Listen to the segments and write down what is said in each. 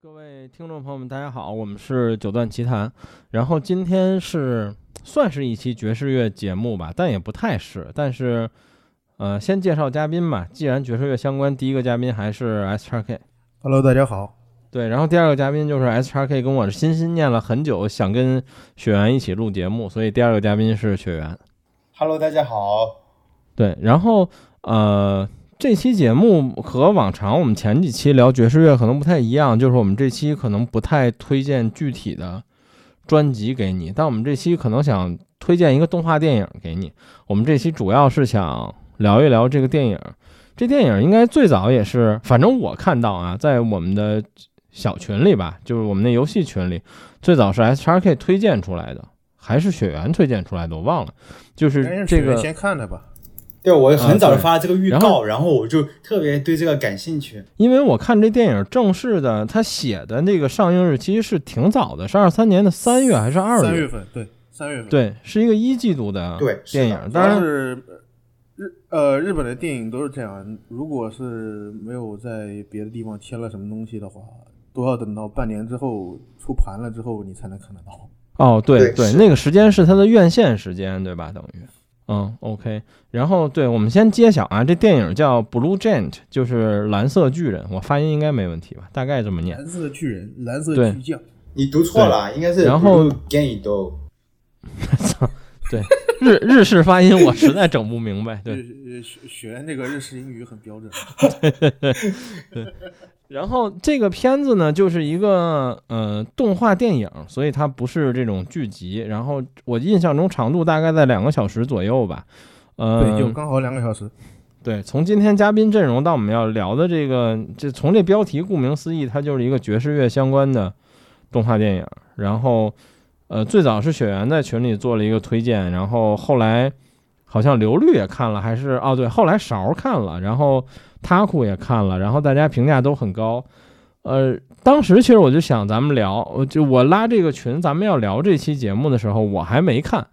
各位听众朋友们，大家好，我们是九段奇谈。然后今天是算是一期爵士乐节目吧，但也不太是。但是，呃，先介绍嘉宾吧。既然爵士乐相关，第一个嘉宾还是 S 叉 K。Hello，大家好。对，然后第二个嘉宾就是 S 叉 K，跟我心心念了很久，想跟雪原一起录节目，所以第二个嘉宾是雪原。Hello，大家好。对，然后呃。这期节目和往常我们前几期聊爵士乐可能不太一样，就是我们这期可能不太推荐具体的专辑给你，但我们这期可能想推荐一个动画电影给你。我们这期主要是想聊一聊这个电影。这电影应该最早也是，反正我看到啊，在我们的小群里吧，就是我们那游戏群里，最早是 S X K 推荐出来的，还是雪原推荐出来的，我忘了。就是这个先看的吧。对，我很早就发了这个预告，啊、然后我就特别对这个感兴趣。因为我看这电影正式的，他写的那个上映日期是挺早的，是二三年的三月还是二月？三月份，对，三月份，对，是一个一季度的对电影。当然是日呃日本的电影都是这样，如果是没有在别的地方签了什么东西的话，都要等到半年之后出盘了之后，你才能看得到。哦，对对那个时间是它的院线时间，对吧？等于。嗯，OK，然后对我们先揭晓啊，这电影叫《Blue Giant》，就是蓝色巨人，我发音应该没问题吧？大概这么念。蓝色巨人，蓝色巨匠。你读错了，应该是然后 Blue Gate。操，对，日日式发音我实在整不明白。对，学学那个日式英语很标准。对，然后这个片子呢，就是一个呃动画电影，所以它不是这种剧集。然后我印象中长度大概在两个小时左右吧。呃，对，就刚好两个小时。对，从今天嘉宾阵容到我们要聊的这个，这从这标题顾名思义，它就是一个爵士乐相关的动画电影。然后，呃，最早是雪原在群里做了一个推荐，然后后来好像刘律也看了，还是哦对，后来勺看了，然后他库也看了，然后大家评价都很高。呃，当时其实我就想咱们聊，就我拉这个群，咱们要聊这期节目的时候，我还没看。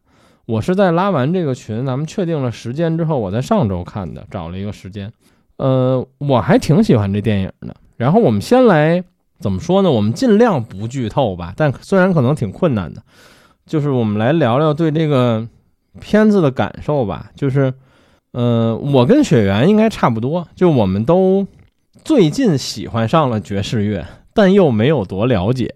我是在拉完这个群，咱们确定了时间之后，我在上周看的，找了一个时间。呃，我还挺喜欢这电影的。然后我们先来怎么说呢？我们尽量不剧透吧，但虽然可能挺困难的，就是我们来聊聊对这个片子的感受吧。就是，呃，我跟雪原应该差不多，就我们都最近喜欢上了爵士乐，但又没有多了解，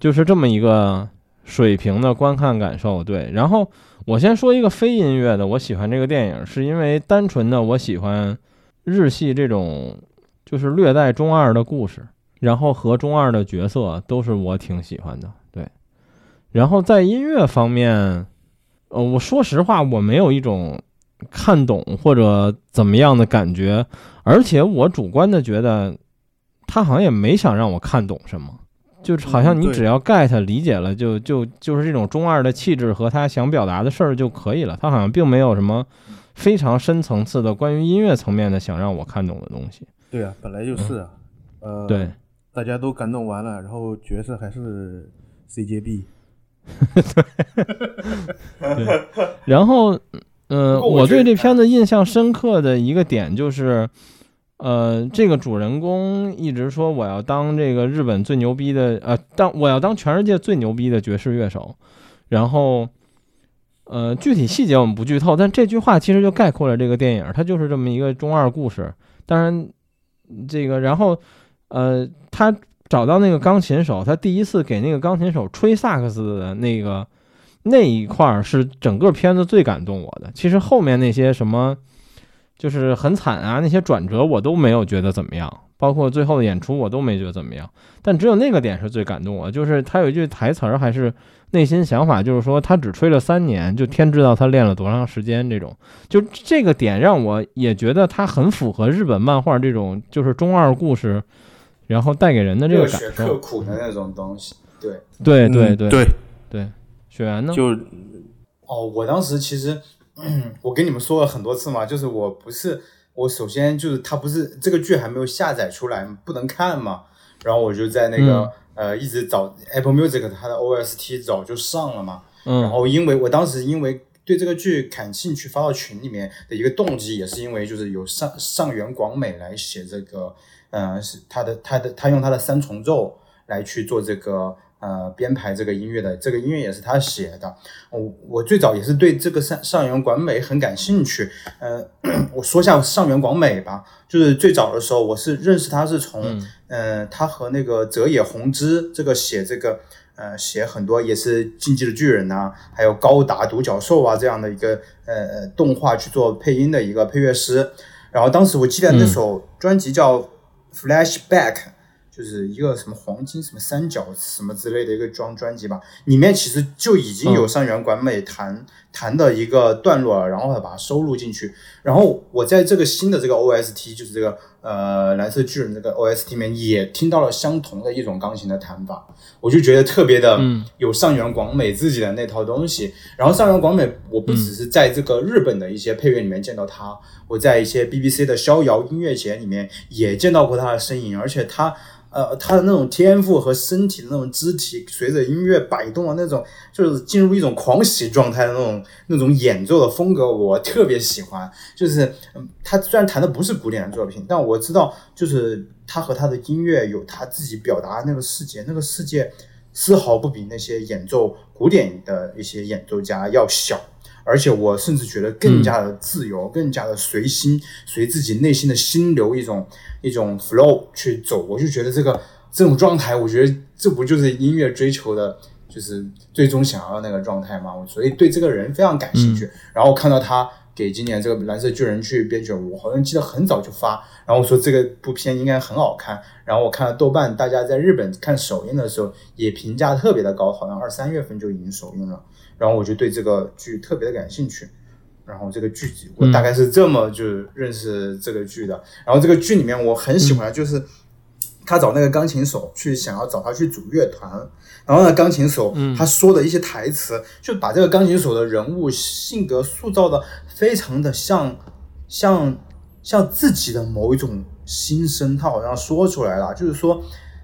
就是这么一个。水平的观看感受，对。然后我先说一个非音乐的，我喜欢这个电影，是因为单纯的我喜欢日系这种就是略带中二的故事，然后和中二的角色都是我挺喜欢的，对。然后在音乐方面，呃，我说实话，我没有一种看懂或者怎么样的感觉，而且我主观的觉得他好像也没想让我看懂什么。就是好像你只要 get 理解了，就就就是这种中二的气质和他想表达的事儿就可以了。他好像并没有什么非常深层次的关于音乐层面的想让我看懂的东西。对啊，本来就是啊。呃，对，大家都感动完了，然后角色还是 CJB。对，然后，呃，我对这片子印象深刻的一个点就是。呃，这个主人公一直说我要当这个日本最牛逼的，呃，当我要当全世界最牛逼的爵士乐手。然后，呃，具体细节我们不剧透，但这句话其实就概括了这个电影，它就是这么一个中二故事。当然，这个然后，呃，他找到那个钢琴手，他第一次给那个钢琴手吹萨克斯的那个那一块儿是整个片子最感动我的。其实后面那些什么。就是很惨啊，那些转折我都没有觉得怎么样，包括最后的演出我都没觉得怎么样。但只有那个点是最感动我，就是他有一句台词儿，还是内心想法，就是说他只吹了三年，就天知道他练了多长时间。这种，就这个点让我也觉得他很符合日本漫画这种就是中二故事，然后带给人的这个感受。刻苦的那种东西，对，对对对对对。雪原呢？就哦，我当时其实。嗯，我跟你们说了很多次嘛，就是我不是我首先就是它不是这个剧还没有下载出来，不能看嘛。然后我就在那个、嗯、呃一直找 Apple Music 它的 OST 早就上了嘛。嗯。然后因为我当时因为对这个剧感兴趣，发到群里面的一个动机也是因为就是有上上原广美来写这个呃，是他的他的他用他的三重奏来去做这个呃编排这个音乐的，这个音乐也是他写的。我我最早也是对这个上上原广美很感兴趣。呃，我说下上原广美吧，就是最早的时候我是认识他是从，嗯呃，他和那个泽野弘之这个写这个。呃，写很多也是《进击的巨人》呐，还有高达独角兽啊这样的一个呃呃动画去做配音的一个配乐师。然后当时我记得那首专辑叫《Flashback》，就是一个什么黄金什么三角什么之类的一个专专辑吧，里面其实就已经有上原管美弹弹的一个段落了，然后把它收录进去。然后我在这个新的这个 OST，就是这个呃蓝色巨人这个 OST 里面也听到了相同的一种钢琴的弹法，我就觉得特别的有上原广美自己的那套东西。然后上原广美，我不只是在这个日本的一些配乐里面见到他，我在一些 BBC 的逍遥音乐节里面也见到过他的身影，而且他。呃，他的那种天赋和身体的那种肢体，随着音乐摆动的那种，就是进入一种狂喜状态的那种那种演奏的风格，我特别喜欢。就是，嗯，他虽然弹的不是古典的作品，但我知道，就是他和他的音乐有他自己表达那个世界，那个世界丝毫不比那些演奏古典的一些演奏家要小。而且我甚至觉得更加的自由，更加的随心，随自己内心的心流一种一种 flow 去走。我就觉得这个这种状态，我觉得这不就是音乐追求的，就是最终想要的那个状态吗？所以对这个人非常感兴趣。然后看到他给今年这个蓝色巨人去编曲，我好像记得很早就发。然后我说这个部片应该很好看。然后我看了豆瓣，大家在日本看首映的时候也评价特别的高，好像二三月份就已经首映了。然后我就对这个剧特别的感兴趣，然后这个剧集我大概是这么就认识这个剧的。然后这个剧里面我很喜欢，就是他找那个钢琴手去想要找他去组乐团，然后呢，钢琴手他说的一些台词，就把这个钢琴手的人物性格塑造的非常的像像像自己的某一种心声，他好像说出来了，就是说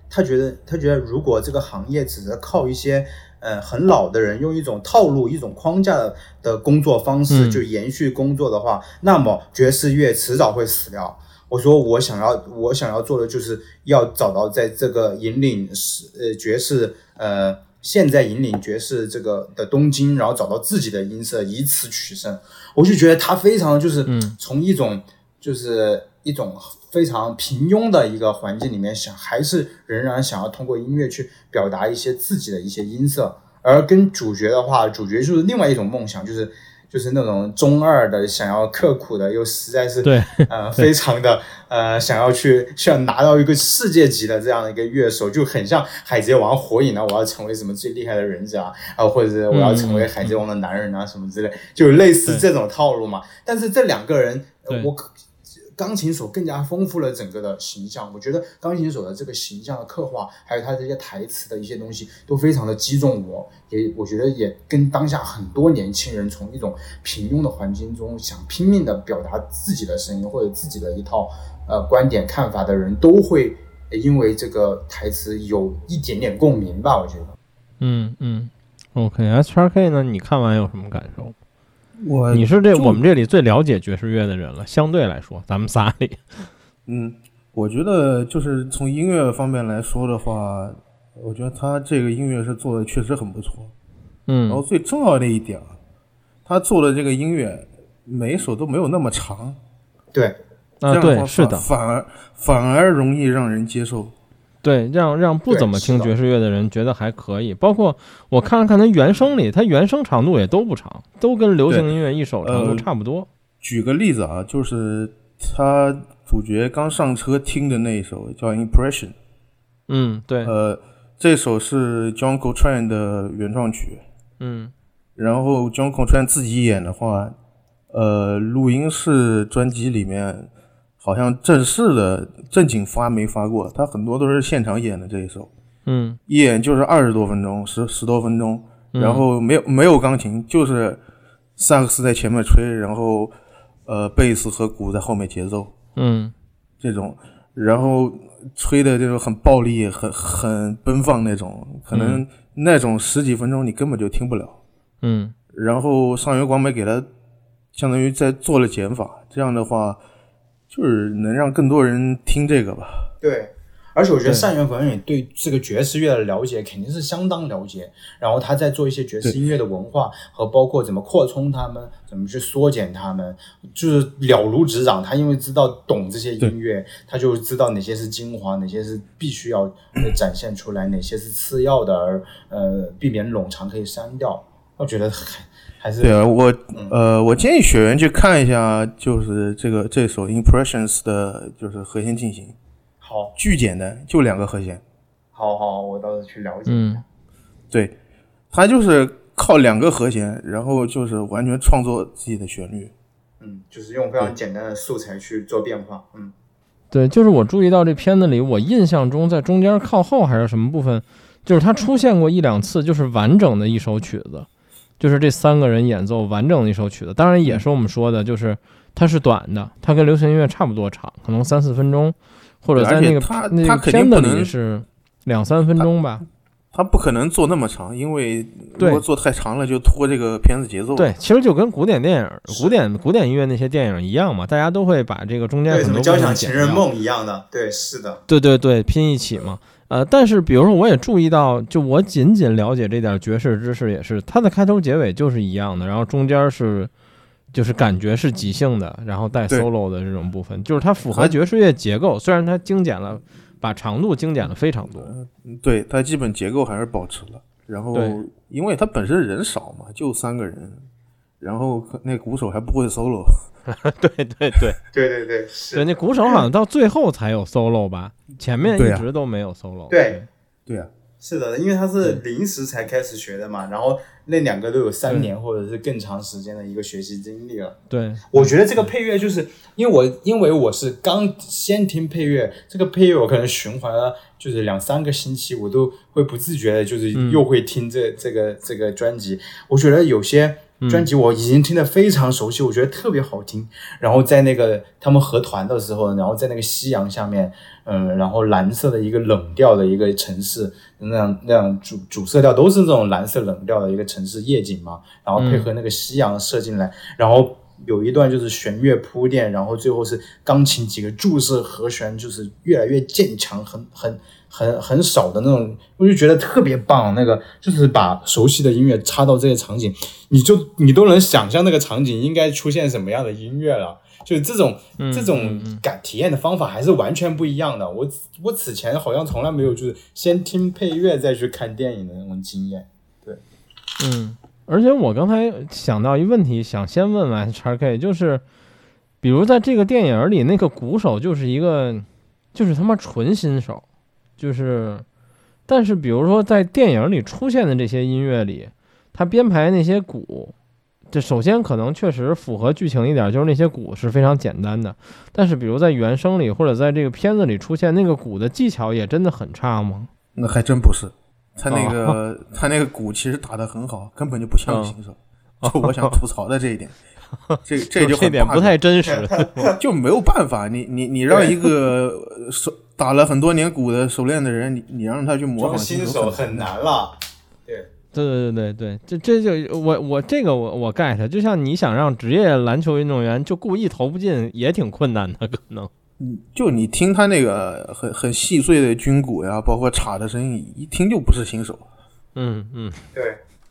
他觉得他觉得如果这个行业只是靠一些呃很老的人用一种套路、一种框架的的工作方式就延续工作的话，那么爵士乐迟早会死掉。我说我想要我想要做的就是要找到在这个引领是呃爵士呃现在引领爵士这个的东京，然后找到自己的音色，以此取胜。我就觉得他非常就是从一种就是一种非常平庸的一个环境里面想，还是仍然想要通过音乐去表达一些自己的一些音色。而跟主角的话，主角就是另外一种梦想，就是就是那种中二的，想要刻苦的，又实在是对呃 非常的呃想要去想拿到一个世界级的这样的一个乐手，就很像海贼王、火影啊，我要成为什么最厉害的忍者啊，啊或者是我要成为海贼王的男人啊什么之类，就类似这种套路嘛。但是这两个人，呃我可。钢琴手更加丰富了整个的形象，我觉得钢琴手的这个形象的刻画，还有他这些台词的一些东西，都非常的击中我。也我觉得也跟当下很多年轻人从一种平庸的环境中想拼命的表达自己的声音或者自己的一套呃观点看法的人，都会因为这个台词有一点点共鸣吧。我觉得，嗯嗯，OK，S 叉 K 呢？你看完有什么感受？我你是这我们这里最了解爵士乐的人了，相对来说，咱们仨里，嗯，我觉得就是从音乐方面来说的话，我觉得他这个音乐是做的确实很不错。嗯然后嗯最重要的一点啊，他做的这个音乐每一首都没有那么长，对，这啊样是的，反而反而容易让人接受。对，让让不怎么听爵士乐的人觉得还可以。包括我看了看他原声里，他原声长度也都不长，都跟流行音乐一首长度呃差不多。举个例子啊，就是他主角刚上车听的那一首叫《Impression》，嗯，对，呃，这首是 John Coltrane 的原创曲。嗯然后 John Coltrane 自己演的话，呃，录音室专辑里面好像正式的正经发没发过，他很多都是现场演的这一首，嗯，一演就是二十多分钟，十十多分钟，嗯。然后没有没有钢琴，就是萨克斯在前面吹，然后呃贝斯和鼓在后面节奏嗯。这种，然后吹的这种很暴力、很很奔放那种，可能那种十几分钟你根本就听不了。嗯。然后上元广美给他相当于在做了减法，这样的话就是能让更多人听这个吧。对，而且我觉得对单元本也对这个爵士乐的了解肯定是相当了解，然后他在做一些爵士音乐的文化和包括怎么扩充他们，怎么去缩减他们，就是了如指掌。他因为知道懂这些音乐，他就知道哪些是精华，哪些是必须要呃展现出来，哪些是次要的，而呃避免冗长可以删掉。我觉得还还是对啊，我呃，我建议学员去看一下，就是这个这首 Impressions 的，就是和弦进行，好，巨简单，就两个和弦。好好，我到时候去了解一嗯下。对，他就是靠两个和弦，然后就是完全创作自己的旋律。嗯，就是用非常简单的素材去做变化。嗯。对，就是我注意到这片子里，我印象中在中间靠后还是什么部分，就是它出现过一两次，就是完整的一首曲子，就是这三个人演奏完整的一首曲子。当然也是我们说的，就是它是短的，它跟流行音乐差不多长，可能三四分钟，或者而在那个且它那个它肯定片子里不能是两三分钟吧。它不可能做那么长，因为如果做太长了就拖这个片子节奏。对，，其实就跟古典电影、古典古典音乐那些电影一样嘛，大家都会把这个中间对，很多什么交响情人梦一样的，对，是的，对对对，拼一起嘛。呃，但是比如说，我也注意到，就我仅仅了解这点爵士知识，也是它的开头结尾就是一样的，然后中间是就是感觉是即兴的，然后带 solo 的这种部分，就是它符合爵士乐结构，虽然它精简了，把长度精简了非常多。对，它基本结构还是保持了。然后，因为它本身人少嘛，就三个人，然后那鼓手还不会 solo。对 对对。对对对，对，是，那鼓手好像到最后才有 solo 吧，前面一直都没有 solo。对。对。啊，是的，因为他是临时才开始学的嘛，然后那两个都有三年或者是更长时间的一个学习经历了。对。我觉得这个配乐就是因为我因为我是刚先听配乐，这个配乐我可能循环了就是两三个星期，我都会不自觉的，就是嗯。又会听这、这个这个专辑。我觉得有些嗯专辑我已经听得非常熟悉，我觉得特别好听。然后在那个他们合团的时候，然后在那个夕阳下面，嗯，然后蓝色的一个冷调的一个城市，那样那样主主色调都是这种蓝色冷调的一个城市夜景嘛，然后配合那个夕阳射进来，然后有一段就是弦乐铺垫，然后最后是钢琴几个注释和弦，就是越来越渐强，很很很很少的那种，我就觉得特别棒。那个就是把熟悉的音乐插到这些场景，你就你都能想象那个场景应该出现什么样的音乐了。就这种嗯这种感体验的方法还是完全不一样的。我我此前好像从来没有就是先听配乐再去看电影的那种经验。对嗯，而且我刚才想到一问题，想先问问叉 K，就是比如在这个电影里，那个鼓手就是一个，就是他妈纯新手，就是，但是比如说在电影里出现的这些音乐里，他编排那些鼓，这首先可能确实符合剧情一点，就是那些鼓是非常简单的，但是比如在原声里或者在这个片子里出现那个鼓的技巧也真的很差吗？那还真不是。他那个、哦他那个鼓其实打得很好，根本就不像个新手。就我想吐槽的这一点，这这就这很点不太真实。就没有办法，你你你让一个呃手打了很多年鼓的熟练的人，你你让他去模仿新手手很难了。对，对对对对，这这就我我这个我我 get，就像你想让职业篮球运动员就故意投不进，也挺困难的，可能。就你听他那个很很细碎的军鼓呀，包括镲的声音，一听就不是新手。嗯嗯对，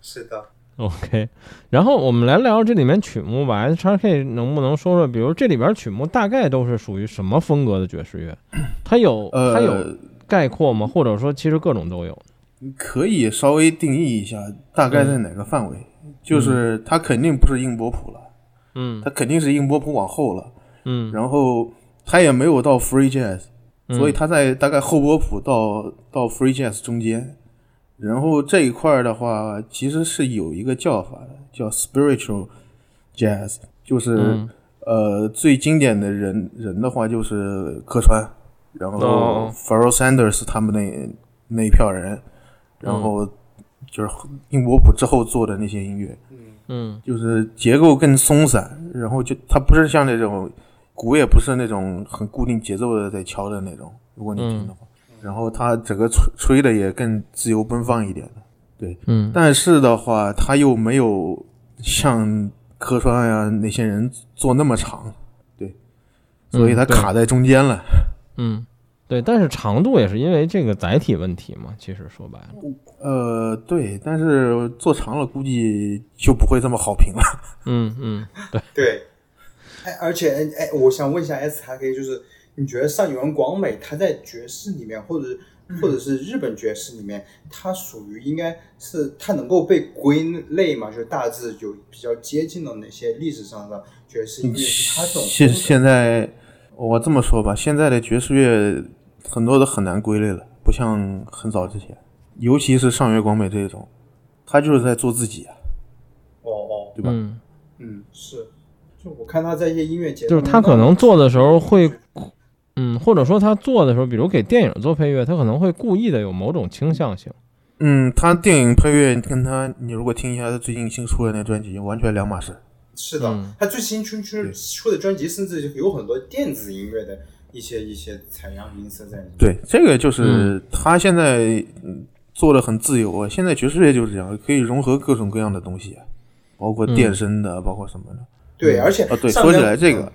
是的。OK。然后我们来聊这里面曲目吧，S x K 能不能说说，比如这里边曲目大概都是属于什么风格的爵士乐？它有它有呃，概括吗？或者说其实各种都有？可以稍微定义一下，大概在哪个范围？就是它肯定不是硬波谱了，嗯它肯定是硬波谱往后了，嗯然后它也没有到 free jazz，嗯所以它在大概后波谱到到 free jazz 中间，然后这一块儿的话，其实是有一个叫法的，叫 spiritual jazz，就是、嗯。呃最经典的人人的话就是客川，然后哦 Pharoah Sanders 他们那那一票人，然嗯。后就是英国谱之后做的那些音乐，嗯。就是结构更松散，然后就它不是像那种鼓也不是那种很固定节奏的在敲的那种，如果你听的话，然后它整个吹吹的也更自由奔放一点的，对，嗯但是的话，它又没有像科川呀那些人做那么长，对，所以它嗯对卡在中间了。嗯对，但是长度也是因为这个载体问题嘛。其实说白了，呃，对，但是做长了估计就不会这么好评了。嗯嗯，对对。哎，而且哎，我想问一下 S 还可以，就是你觉得上原广美他在爵士里面，或者或者是日本爵士里面，他属于应该是他能够被归类嘛？就大致有比较接近的哪些历史上的爵士音乐？它这种现现在我这么说吧，现在的爵士乐很多都很难归类了，不像很早之前，尤其是上原广美这种，他就是在做自己啊，哦哦，对吧？嗯嗯，是。就我看他在一些音乐节，就是他可能做的时候会，嗯，或者说他做的时候，比如给电影做配乐，他可能会故意的有某种倾向性。嗯，他电影配乐跟他，你如果听一下他最近新出的那专辑，完全两码事。是的，他最新出出出的专辑，甚至有很多电子音乐的一些一些采样音色在里面。对，这个就是他现在做的很自由啊。现在爵士乐就是这样，可以融合各种各样的东西，包括电声的，包括什么的。对，而且啊，对，说起来这个，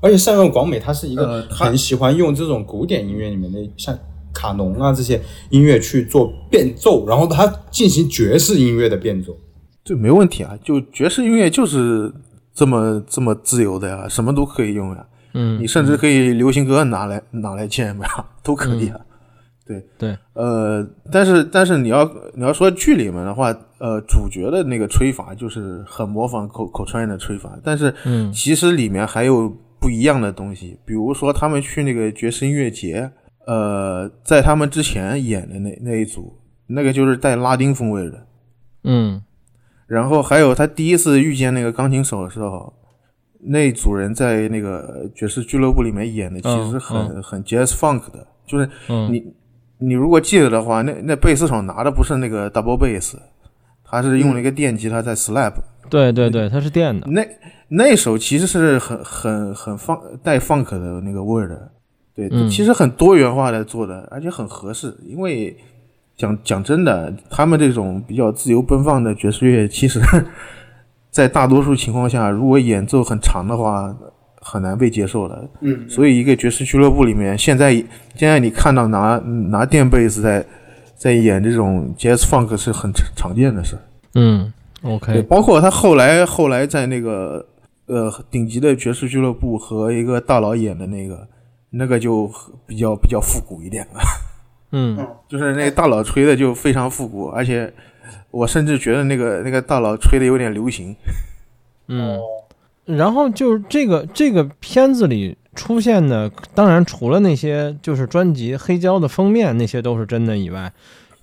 而且上原广美他是一个很喜欢用这种古典音乐里面的像卡农啊这些音乐去做变奏，然后他进行爵士音乐的变奏，这没问题啊。就爵士音乐就是这么这么自由的呀，什么都可以用呀。嗯，你甚至可以流行歌拿来拿来建吧，都可以啊。对对，呃，但是但是你要你要说剧里面的话，呃，主角的那个吹法就是很模仿口口川的吹法，但是嗯，其实里面还有不一样的东西，比如说他们去那个爵士音乐节，呃，在他们之前演的那那一组，那个就是带拉丁风味的，嗯，然后还有他第一次遇见那个钢琴手的时候，那组人在那个爵士俱乐部里面演的，其实很很 jazz funk 的，就是你。你如果记得的话，那那贝斯手拿的不是那个 double bass，他是用了一个电吉他在 slap。对对对，他是电的。那那首其实是很很很放带 funk 的那个味儿的，对，其实很多元化的做的，而且很合适。因为讲讲真的，他们这种比较自由奔放的爵士乐，其实，在大多数情况下，如果演奏很长的话。很难被接受的，嗯，所以一个爵士俱乐部里面，现在现在你看到拿拿电贝斯在在演这种 jazz funk 是很常见的事，嗯，OK，包括他后来后来在那个呃顶级的爵士俱乐部和一个大佬演的那个那个就比较比较复古一点。了，嗯，就是那大佬吹的就非常复古，而且我甚至觉得那个那个大佬吹的有点流行，嗯。然后就是这个这个片子里出现的，当然除了那些就是专辑黑胶的封面那些都是真的以外，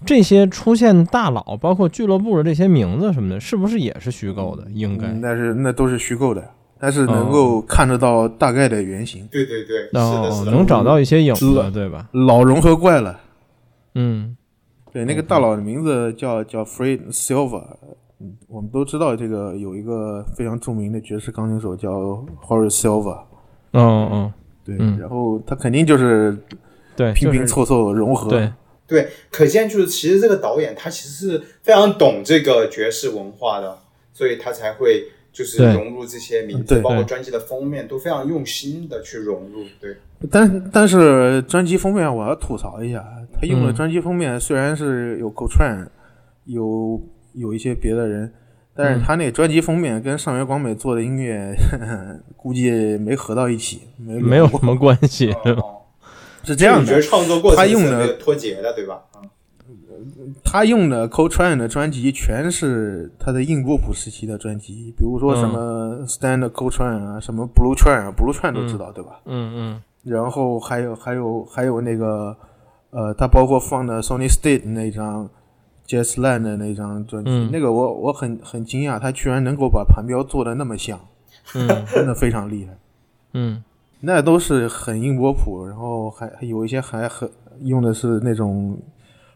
这些出现大佬，包括俱乐部的这些名字什么的，是不是也是虚构的？应该那是那都是虚构的，但是能够看得到大概的原型。对对对，哦，能找到一些影子，对吧？老融合怪了。嗯，对，那个大佬的名字叫叫 Fred Silver。嗯，我们都知道这个有一个非常著名的爵士钢琴手叫 Horace Silver。嗯嗯，对，然后他肯定就是对拼拼凑凑融合。对对，可见就是其实这个导演他其实是非常懂这个爵士文化的，所以他才会就是融入这些名字，包括专辑的封面都非常用心的去融入。对，但但是专辑封面我要吐槽一下，他用的专辑封面虽然是有 g o t r a n 有。有一些别的人，但是他那专辑封面跟上原广美做的音乐 估计没合到一起，没没有什么关系，是这样的。创作过程他用的脱节的，对吧？他用的 Coltrane 的专辑全是他的硬波普时期的专辑，比如说什么 Stand Coltrane 啊，什么 Blue Train 啊，Blue Train 都知道，对吧？嗯嗯。然后还有还有还有那个呃，他包括放的 Sony State 那张。Jazzland 的那张专辑，那个我我很很惊讶，他居然能够把盘标做的那么像，嗯，真的非常厉害，嗯，那都是很硬波谱，然后还还有一些还很用的是那种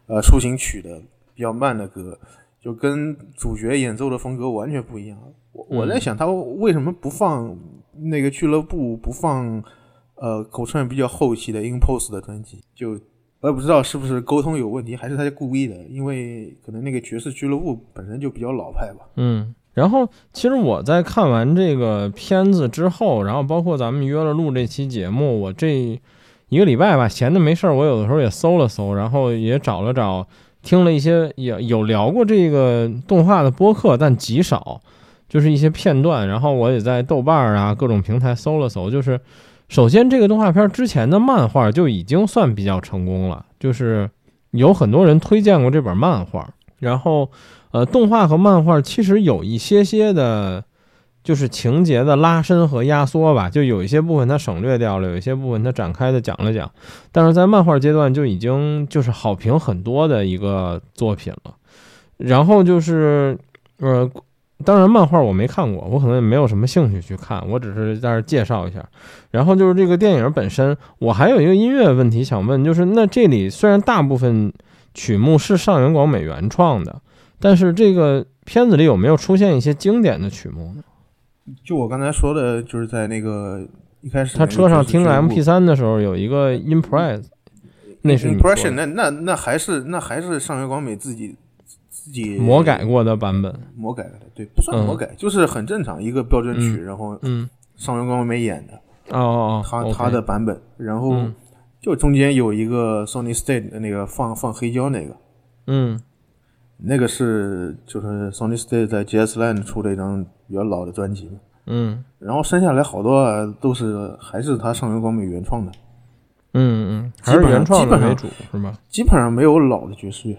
呃抒情曲的比较慢的歌，就跟主角演奏的风格完全不一样。我我在想他为什么不放那个俱乐部不放呃口串比较后期的 Impulse 的专辑就。我也不知道是不是沟通有问题，还是他故意的，因为可能那个爵士俱乐部本身就比较老派吧。嗯，然后其实我在看完这个片子之后，然后包括咱们约了录这期节目，我这一个礼拜吧，闲的没事儿，我有的时候也搜了搜，然后也找了找，听了一些也有聊过这个动画的播客，但极少，就是一些片段。然后我也在豆瓣啊各种平台搜了搜，就是首先这个动画片之前的漫画就已经算比较成功了，就是有很多人推荐过这本漫画，然后呃动画和漫画其实有一些些的。就是情节的拉伸和压缩吧，就有一些部分它省略掉了，有一些部分它展开的讲了讲，但是在漫画阶段就已经就是好评很多的一个作品了。然后就是，呃，当然漫画我没看过，我可能也没有什么兴趣去看，我只是在这介绍一下。然后就是这个电影本身，我还有一个音乐问题想问，就是那这里虽然大部分曲目是上原广美原创的，但是这个片子里有没有出现一些经典的曲目呢？就我刚才说的，就是在那个一开始他车上听 M P 三的时候，有一个 Impress，那是 Impression，那那那还是那还是上原广美自己自己魔改过的版本，魔改的，对，不算魔改，就是很正常一个标准曲，然后嗯，上原光美演的，哦哦哦，他他的版本，然后就中间有一个 Sony State 的那个放放黑胶那个，嗯。那个是就是 Sony State 在 Jazz Land 出的一张比较老的专辑嘛，嗯，然后剩下来好多都是还是他上原光美原创的，嗯嗯，还是原创的为主是吧？基本上没有老的爵士乐。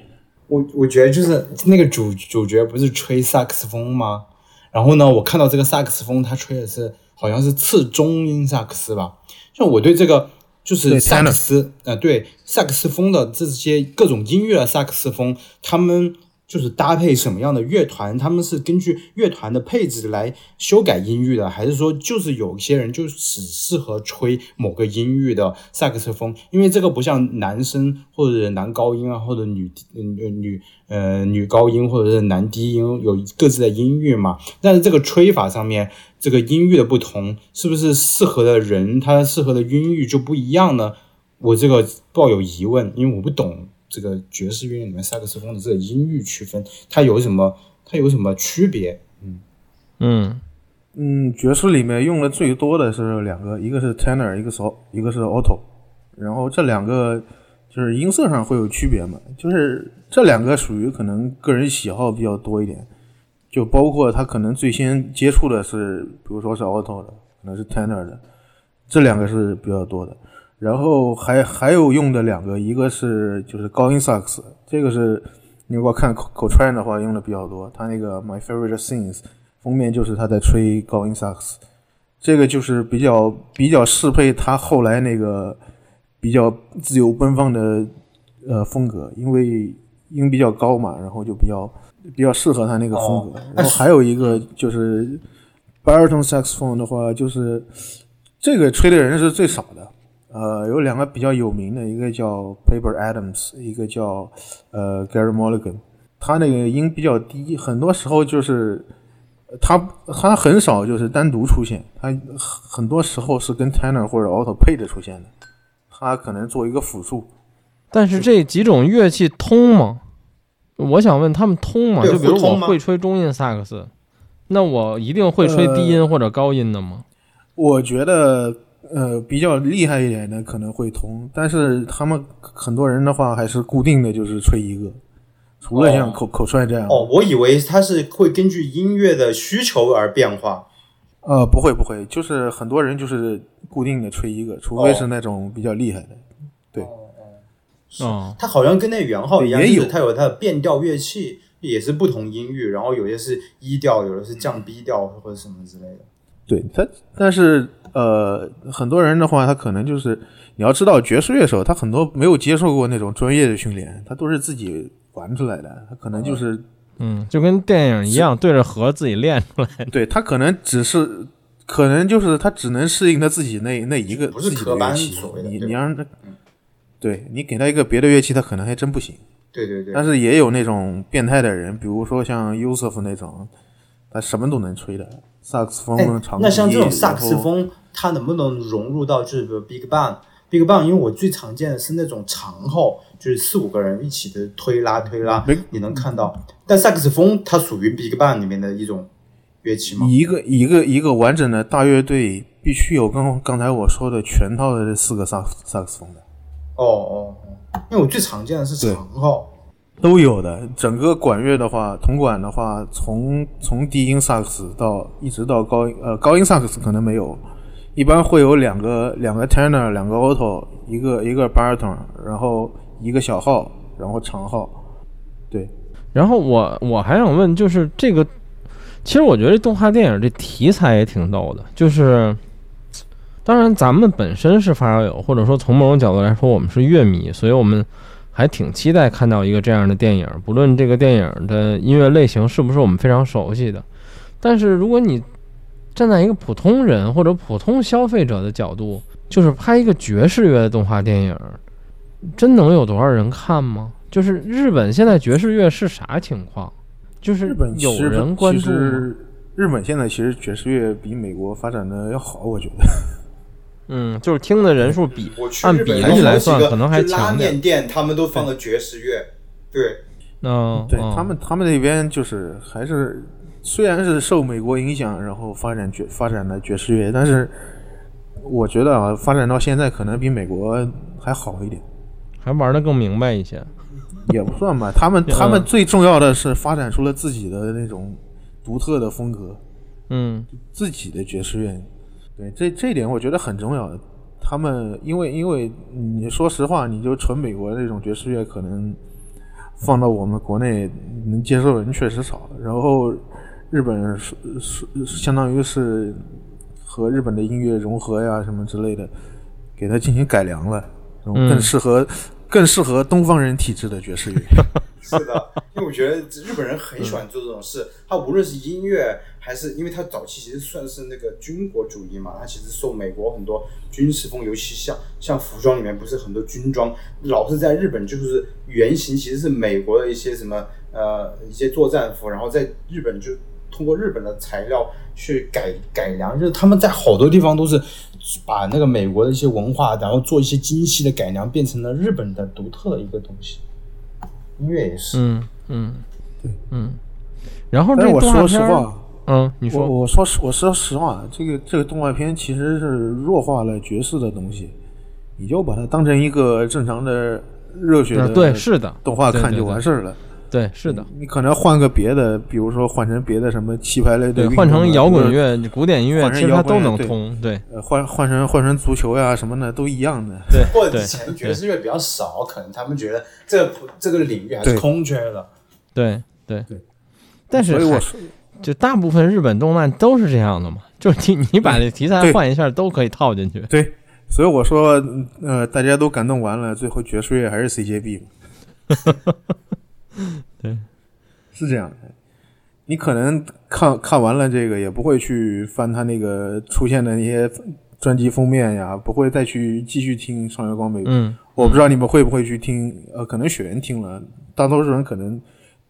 我我觉得就是那个主主角不是吹萨克斯风吗？然后呢，我看到这个萨克斯风，他吹的是好像是次中音萨克斯吧？像我对这个就是萨克斯，呃，对萨克斯风的这些各种音乐的萨克斯风，他们。就是搭配什么样的乐团，他们是根据乐团的配置来修改音域的，还是说就是有些人就只适合吹某个音域的萨克斯风？因为这个不像男生或者男高音啊，或者女女女呃女高音或者是男低音有各自的音域嘛。但是这个吹法上面，这个音域的不同，是不是适合的人他适合的音域就不一样呢？我这个抱有疑问，因为我不懂。这个爵士乐里面萨克斯风的这个音域区分，它有什么？它有什么区别？嗯嗯嗯，爵士里面用的最多的是两个，一个是 tenor，一个是一个是 alto，然后这两个就是音色上会有区别嘛？就是这两个属于可能个人喜好比较多一点，就包括他可能最先接触的是，比如说是 alto 的，可能是 tenor 的，这两个是比较多的。然后还还有用的两个，一个是就是高音萨克斯，这个是你如果看口口传的话用的比较多。他那个 My Favorite Things 封面就是他在吹高音萨克斯，这个就是比较比较适配他后来那个比较自由奔放的呃风格，因为音比较高嘛，然后就比较比较适合他那个风格。然后还有一个就是 baritone saxophone 的话，就是这个吹的人是最少的。呃，有两个比较有名的，一个叫 Paper Adams，一个叫呃 Gary Mulligan。他那个音比较低，很多时候就是他他很少就是单独出现，他很多时候是跟 Tenor 或者 Alto 配着出现的。他可能做一个辅助。但是这几种乐器通吗？我想问他们通吗？就比如我会吹中音萨克斯，那我一定会吹低音或者高音的吗？我觉得。呃，比较厉害一点的可能会同，但是他们很多人的话还是固定的就是吹一个，除了像口口帅这样。哦，我以为他是会根据音乐的需求而变化。呃，不会不会，就是很多人就是固定的吹一个，除非是那种比较厉害的。对，哦，他好像跟那圆号一样，也有他有他的变调乐器，也是不同音域，然后有些是一调，有的是降 B 调或者什么之类的。对他，但是。呃，很多人的话，他可能就是你要知道，爵士乐手他很多没有接受过那种专业的训练，他都是自己玩出来的。他可能就是，嗯，就跟电影一样，对着盒自己练出来。对他可能只是，可能就是他只能适应他自己那那一个自己的乐器。你你让他，对你给他一个别的乐器，他可能还真不行。对对对。但是也有那种变态的人，比如说像 Yusuf 那种，他什么都能吹的。萨克斯风长那像这种萨克斯风，它能不能融入到就是比如 Big Bang，因为我最常见的是那种长号，就是四五个人一起的推拉推拉，你能看到。但萨克斯风它属于 Big Bang 里面的一种乐器吗？一个一个一个完整的大乐队必须有刚刚才我说的全套的这四个萨萨克斯风的，哦哦哦，因为我最常见的是长号。都有的。整个管乐的话，铜管的话，从从低音萨克斯到一直到高音，呃，高音萨克斯可能没有，一般会有两个两个 tenor，两个 alto，一个一个 baritone，然后一个小号，然后长号，对，然后我我还想问，就是这个，其实我觉得动画电影这题材也挺逗的，就是，当然咱们本身是发烧友，或者说从某种角度来说，我们是乐迷，所以我们还挺期待看到一个这样的电影，不论这个电影的音乐类型是不是我们非常熟悉的，但是如果你站在一个普通人或者普通消费者的角度，就是拍一个爵士乐的动画电影，真能有多少人看吗？就是日本现在爵士乐是啥情况？就是日本有人关注日本现在其实爵士乐比美国发展的要好，我觉得。嗯，就是听的人数比按比例来算可能还强点面店，他们都放的爵士乐。对，嗯，对嗯他们，他们那边就是还是虽然是受美国影响，然后发展爵发展的爵士乐，但是我觉得啊，发展到现在可能比美国还好一点，还玩的更明白一些。也不算吧。他们 他们最重要的是发展出了自己的那种独特的风格，嗯自己的爵士乐。对，这这一点我觉得很重要。他们因为因为你说实话，你就纯美国那种爵士乐，可能放到我们国内能接受的人确实少。然后日本是是相当于是和日本的音乐融合呀什么之类的，给它进行改良了，然后更嗯适合、更适合东方人体质的爵士乐。是的，因为我觉得日本人很喜欢做这种事。他无论是音乐，还是因为他早期其实算是那个军国主义嘛，他其实受美国很多军事风，尤其像像服装里面不是很多军装，老是在日本就是原型其实是美国的一些什么呃一些作战服，然后在日本就通过日本的材料去改改良，就是他们在好多地方都是把那个美国的一些文化，然后做一些精细的改良，变成了日本的独特的一个东西。音乐也是，嗯嗯，对嗯。然后这我动画说实话，嗯，你我说，我说实我说实话，这个这个动画片其实是弱化了爵士的东西，你就把它当成一个正常的热血的啊对，是的，动画看就完事儿了。对，是的，你可能换个别的，比如说换成别的什么棋牌类的换成摇滚乐、古典音乐，其实它都能通。对呃，换换成换成足球呀什么的都一样的。对或者对以前爵士乐比较少，可能他们觉得这个这个领域还是空缺的。对对对。但是所以我说，就大部分日本动漫都是这样的嘛，就是你你把这题材换一下都可以套进去。对，所以我说，呃，大家都感动完了，最后爵士乐还是 CJB 嘛。对，是这样的。你可能看看完了这个，也不会去翻他那个出现的那些专辑封面呀，不会再去继续听上月光美。嗯，我不知道你们会不会去听，呃，可能雪人听了，大多数人可能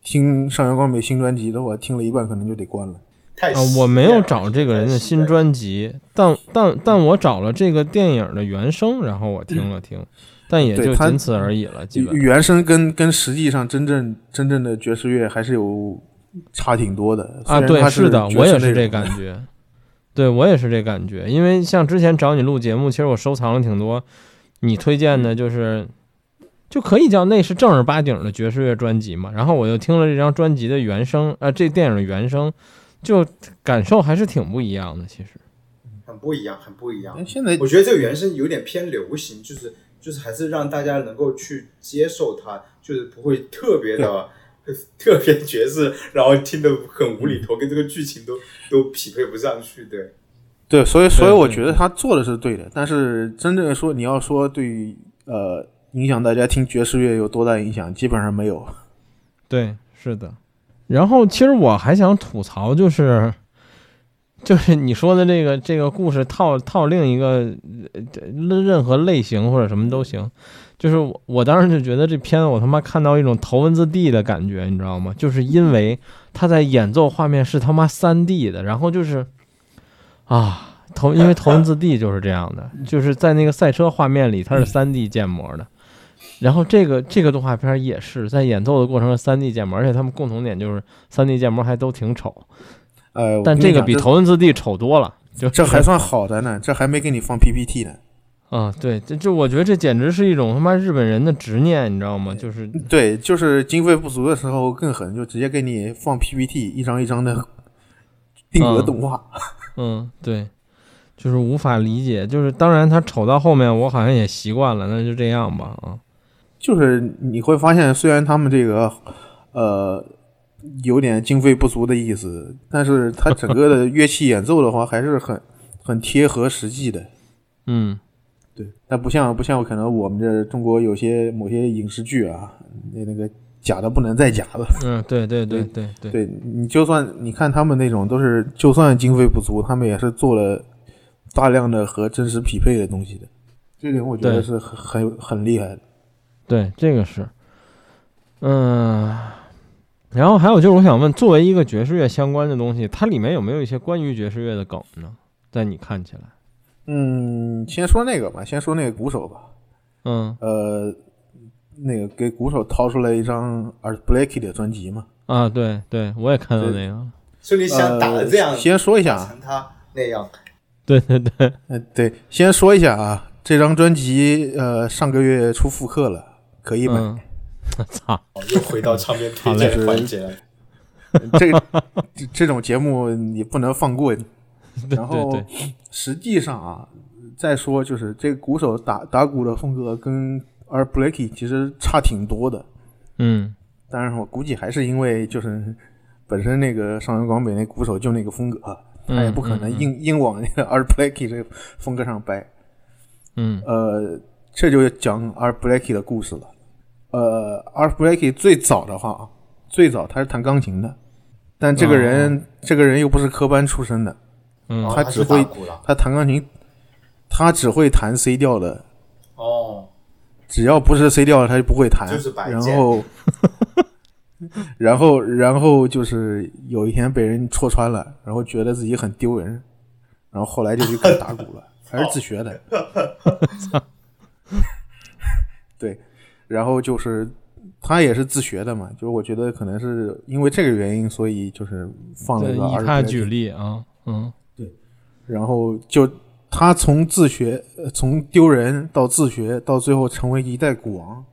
听上月光美新专辑的话，听了一半可能就得关了。太啊，我没有找这个人的新专辑，但但但我找了这个电影的原声，然后我听了听，但也就仅此而已了，基本。原声跟跟实际上真正真正的爵士乐还是有差挺多的啊，对，是的，我也是这感觉。对我也是这感觉，因为像之前找你录节目，其实我收藏了挺多你推荐的，就是就可以叫那是正儿八经的爵士乐专辑嘛。然后我又听了这张专辑的原声，呃，这电影的原声，就感受还是挺不一样的。其实，很不一样，很不一样。现在我觉得这个原声有点偏流行，就是就是还是让大家能够去接受它，就是不会特别的 特别爵士，然后听得很无厘头，跟这个剧情都都匹配不上去。对，对，所以所以我觉得他做的是对的，但是真正说你要说对于呃影响大家听爵士乐有多大影响，基本上没有。对，是的。然后其实我还想吐槽，就是就是你说的这个这个故事套套另一个任任何类型或者什么都行。就是我我当时就觉得这片子我他妈看到一种头文字 D 的感觉，你知道吗？就是因为他在演奏画面是他妈三 D 的，然后就是啊头因为头文字 D 就是这样的，就是在那个赛车画面里它是三 D 建模的。然后这个这个动画片也是在演奏的过程是三 D 建模，而且他们共同点就是三 D 建模还都挺丑。呃，但这个比头文字 D 丑多了。就这还算好的呢，这还没给你放 PPT 呢。啊，对，这这我觉得这简直是一种他妈日本人的执念，你知道吗？就是对，就是经费不足的时候更狠，就直接给你放 PPT，一张一张的 定格动画。嗯，对，就是无法理解。就是当然他丑到后面，我好像也习惯了，那就这样吧啊。就是你会发现，虽然他们这个呃有点经费不足的意思，但是它整个的 乐器演奏的话，还是很很贴合实际的。嗯对，但不像不像可能我们这中国有些某些影视剧啊，那那个假的不能再假了。嗯，对对对对对，对你就算你看他们那种都是，就算经费不足，他们也是做了大量的和真实匹配的东西的。这点我觉得是很很很厉害的。对，这个是，嗯，然后还有就是，我想问，作为一个爵士乐相关的东西，它里面有没有一些关于爵士乐的梗呢？在你看起来，嗯，先说那个吧，先说那个鼓手吧。嗯呃，那个给鼓手掏出来一张 Art Blakey 的专辑嘛。啊，对对，我也看到那个了，所以你想打的这样，呃先说一下啊成他那样，对对对，呃，对，先说一下啊，这张专辑呃上个月出复刻了，可以买。嗯，操，哦又回到唱片推荐的环节了。这个这这种节目你不能放过。然后实际上啊，再说就是这个鼓手打打鼓的风格跟 Art Blakey 其实差挺多的。嗯当然，我估计还是因为就是本身那个上原广北那鼓手就那个风格，他也不可能嗯嗯硬硬往那个 Art Blakey 这个风格上掰。嗯呃，这就讲 Art Blakey 的故事了。呃，Art Blakey 最早的话啊，最早他是弹钢琴的，但这个人、这个人又不是科班出身的，嗯。哦他他只会。他弹钢琴，他只会弹 C 调的，哦，只要不是 C 调，他就不会弹。就是白然后，然后，然后就是有一天被人戳穿了，然后觉得自己很丢人，然后后来就去干打鼓了，还是自学的。对，然后就是他也是自学的嘛，就是我觉得可能是因为这个原因，所以就是放了对，一个以他举例啊，嗯。对然后就他从自学，呃从丢人到自学，到最后成为一代鼓王，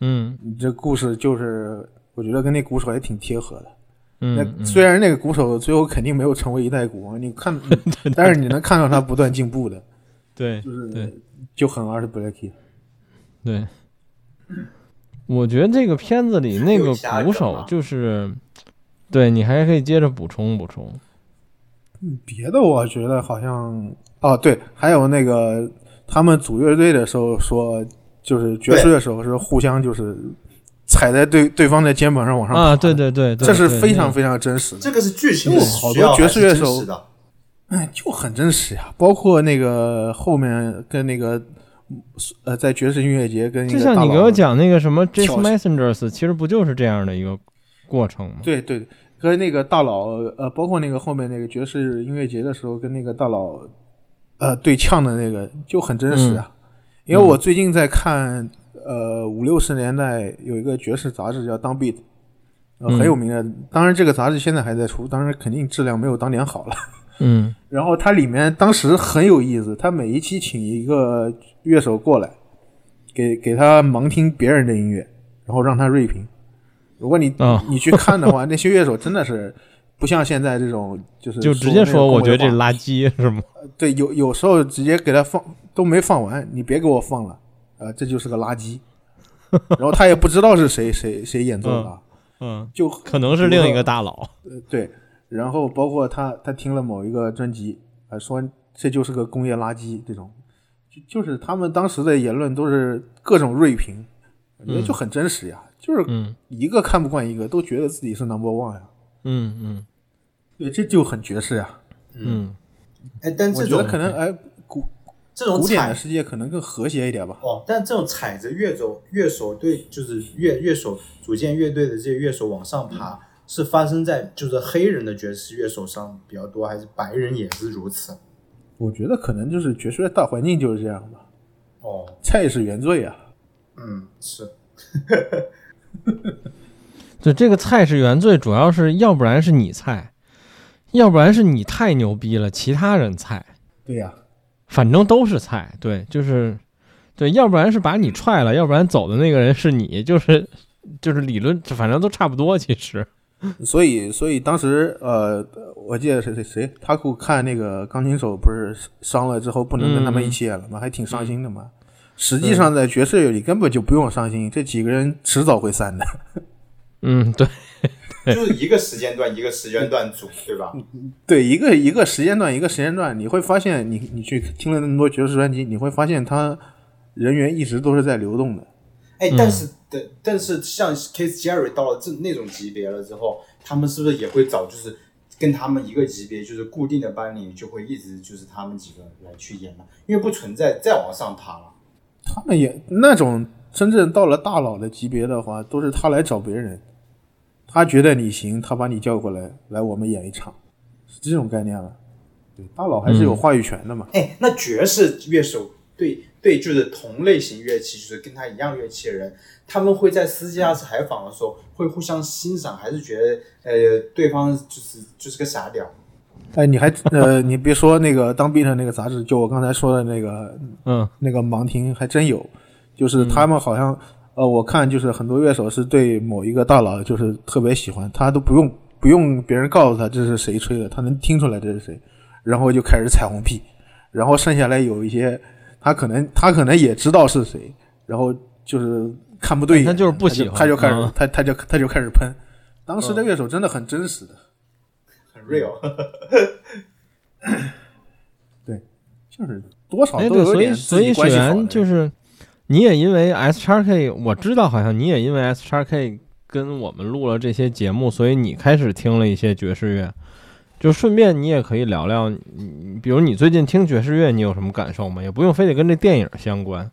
嗯。这故事就是我觉得跟那鼓手还挺贴合的。嗯。虽然那个鼓手最后肯定没有成为一代鼓王，你看，但是你能看到他不断进步的，对就是对。就很 Art Blakey。对，我觉得这个片子里那个鼓手就是，对你还可以接着补充补充。别的我觉得好像哦，对，还有那个他们组乐队的时候说，就是爵士乐手是互相就是踩在对对方的肩膀上往上啊，爬对对对对，这是非常非常真实的。这个是剧情好多爵士乐手的？哎，就很真实呀，包括那个后面跟那个呃，在爵士音乐节跟就像你给我讲那个什么起 Messengers，其实不就是这样的一个过程吗？对对，跟那个大佬呃，包括那个后面那个爵士音乐节的时候，跟那个大佬呃对呛的那个就很真实啊。因为我最近在看呃五六十年代有一个爵士杂志叫《当 beat》，呃嗯很有名的。当然这个杂志现在还在出，当然肯定质量没有当年好了。嗯 然后它里面当时很有意思，它每一期请一个乐手过来，给给他盲听别人的音乐，然后让他锐评。如果你、啊你去看的话，那些乐手真的是不像现在这种，就是就直接说，我觉得这垃圾是吗？对有有时候直接给他放都没放完，你别给我放了，啊、这就是个垃圾。然后他也不知道是谁谁谁演奏的啊，嗯，就可能是另一个大佬。呃，对，然后包括他他听了某一个专辑，啊，说这就是个工业垃圾，这种，就就是他们当时的言论都是各种锐评，我觉得就很真实呀，就是嗯一个看不惯一个，都觉得自己是 number one 呀，嗯嗯对，这就很爵士呀。嗯哎，但我觉得这种可能哎，古这种古典的世界可能更和谐一点吧。哦，但这种踩着乐手乐手对就是乐乐手组建乐队的这些乐手往上爬，是发生在就是黑人的爵士乐手上比较多，还是白人也是如此？我觉得可能就是爵士的大环境就是这样吧，哦，菜是原罪啊。嗯，是。就这个菜是原罪，主要是要不然是你菜，要不然是你太牛逼了，其他人菜，对呀、反正都是菜，对，就是对，要不然是把你踹了，要不然走的那个人是你，就是就是理论，反正都差不多，其实，所以，所以当时，呃，我记得谁谁谁，他给我看那个钢琴手不是伤了之后不能跟他们一起演了吗？还挺伤心的嘛。实际上，在爵士乐里根本就不用伤心，这几个人迟早会散的。嗯，对，就是一个时间段一个时间段组，对吧？对，一个一个时间段一个时间段，你会发现你，你去听了那么多爵士专辑，你会发现他人员一直都是在流动的。哎，嗯但是的，但是像 Case Jerry 到了这那种级别了之后，他们是不是也会找就是跟他们一个级别，就是固定的班里就会一直就是他们几个来去演了，因为不存在再往上爬了。他们也那种真正到了大佬的级别的话，都是他来找别人，他觉得你行，他把你叫过来，来我们演一场，是这种概念了。对，大佬还是有话语权的嘛。哎，那爵士乐手对对，就是同类型乐器，就是跟他一样乐器的人，他们会在私下采访的时候会互相欣赏，还是觉得呃对方就是就是个傻屌？哎，你还呃，你别说那个当兵的那个杂志，就我刚才说的那个嗯那个盲听还真有，就是他们好像、呃，我看就是很多乐手是对某一个大佬就是特别喜欢，他都不用不用别人告诉他这是谁吹的，他能听出来这是谁，然后就开始彩虹屁，然后剩下来有一些他可能他可能也知道是谁，然后就是看不对眼，他就是不喜欢他就他就开始、嗯他他就他就开始喷，当时的乐手真的很真实的。很 real。对就是多少哎，对，所以都有点所以雪自己关系好的原人就是你也因为 S 叉 K，我知道好像你也因为 S 叉 K 跟我们录了这些节目，所以你开始听了一些爵士乐。就顺便你也可以聊聊，你比如你最近听爵士乐，你有什么感受吗？也不用非得跟这电影相关，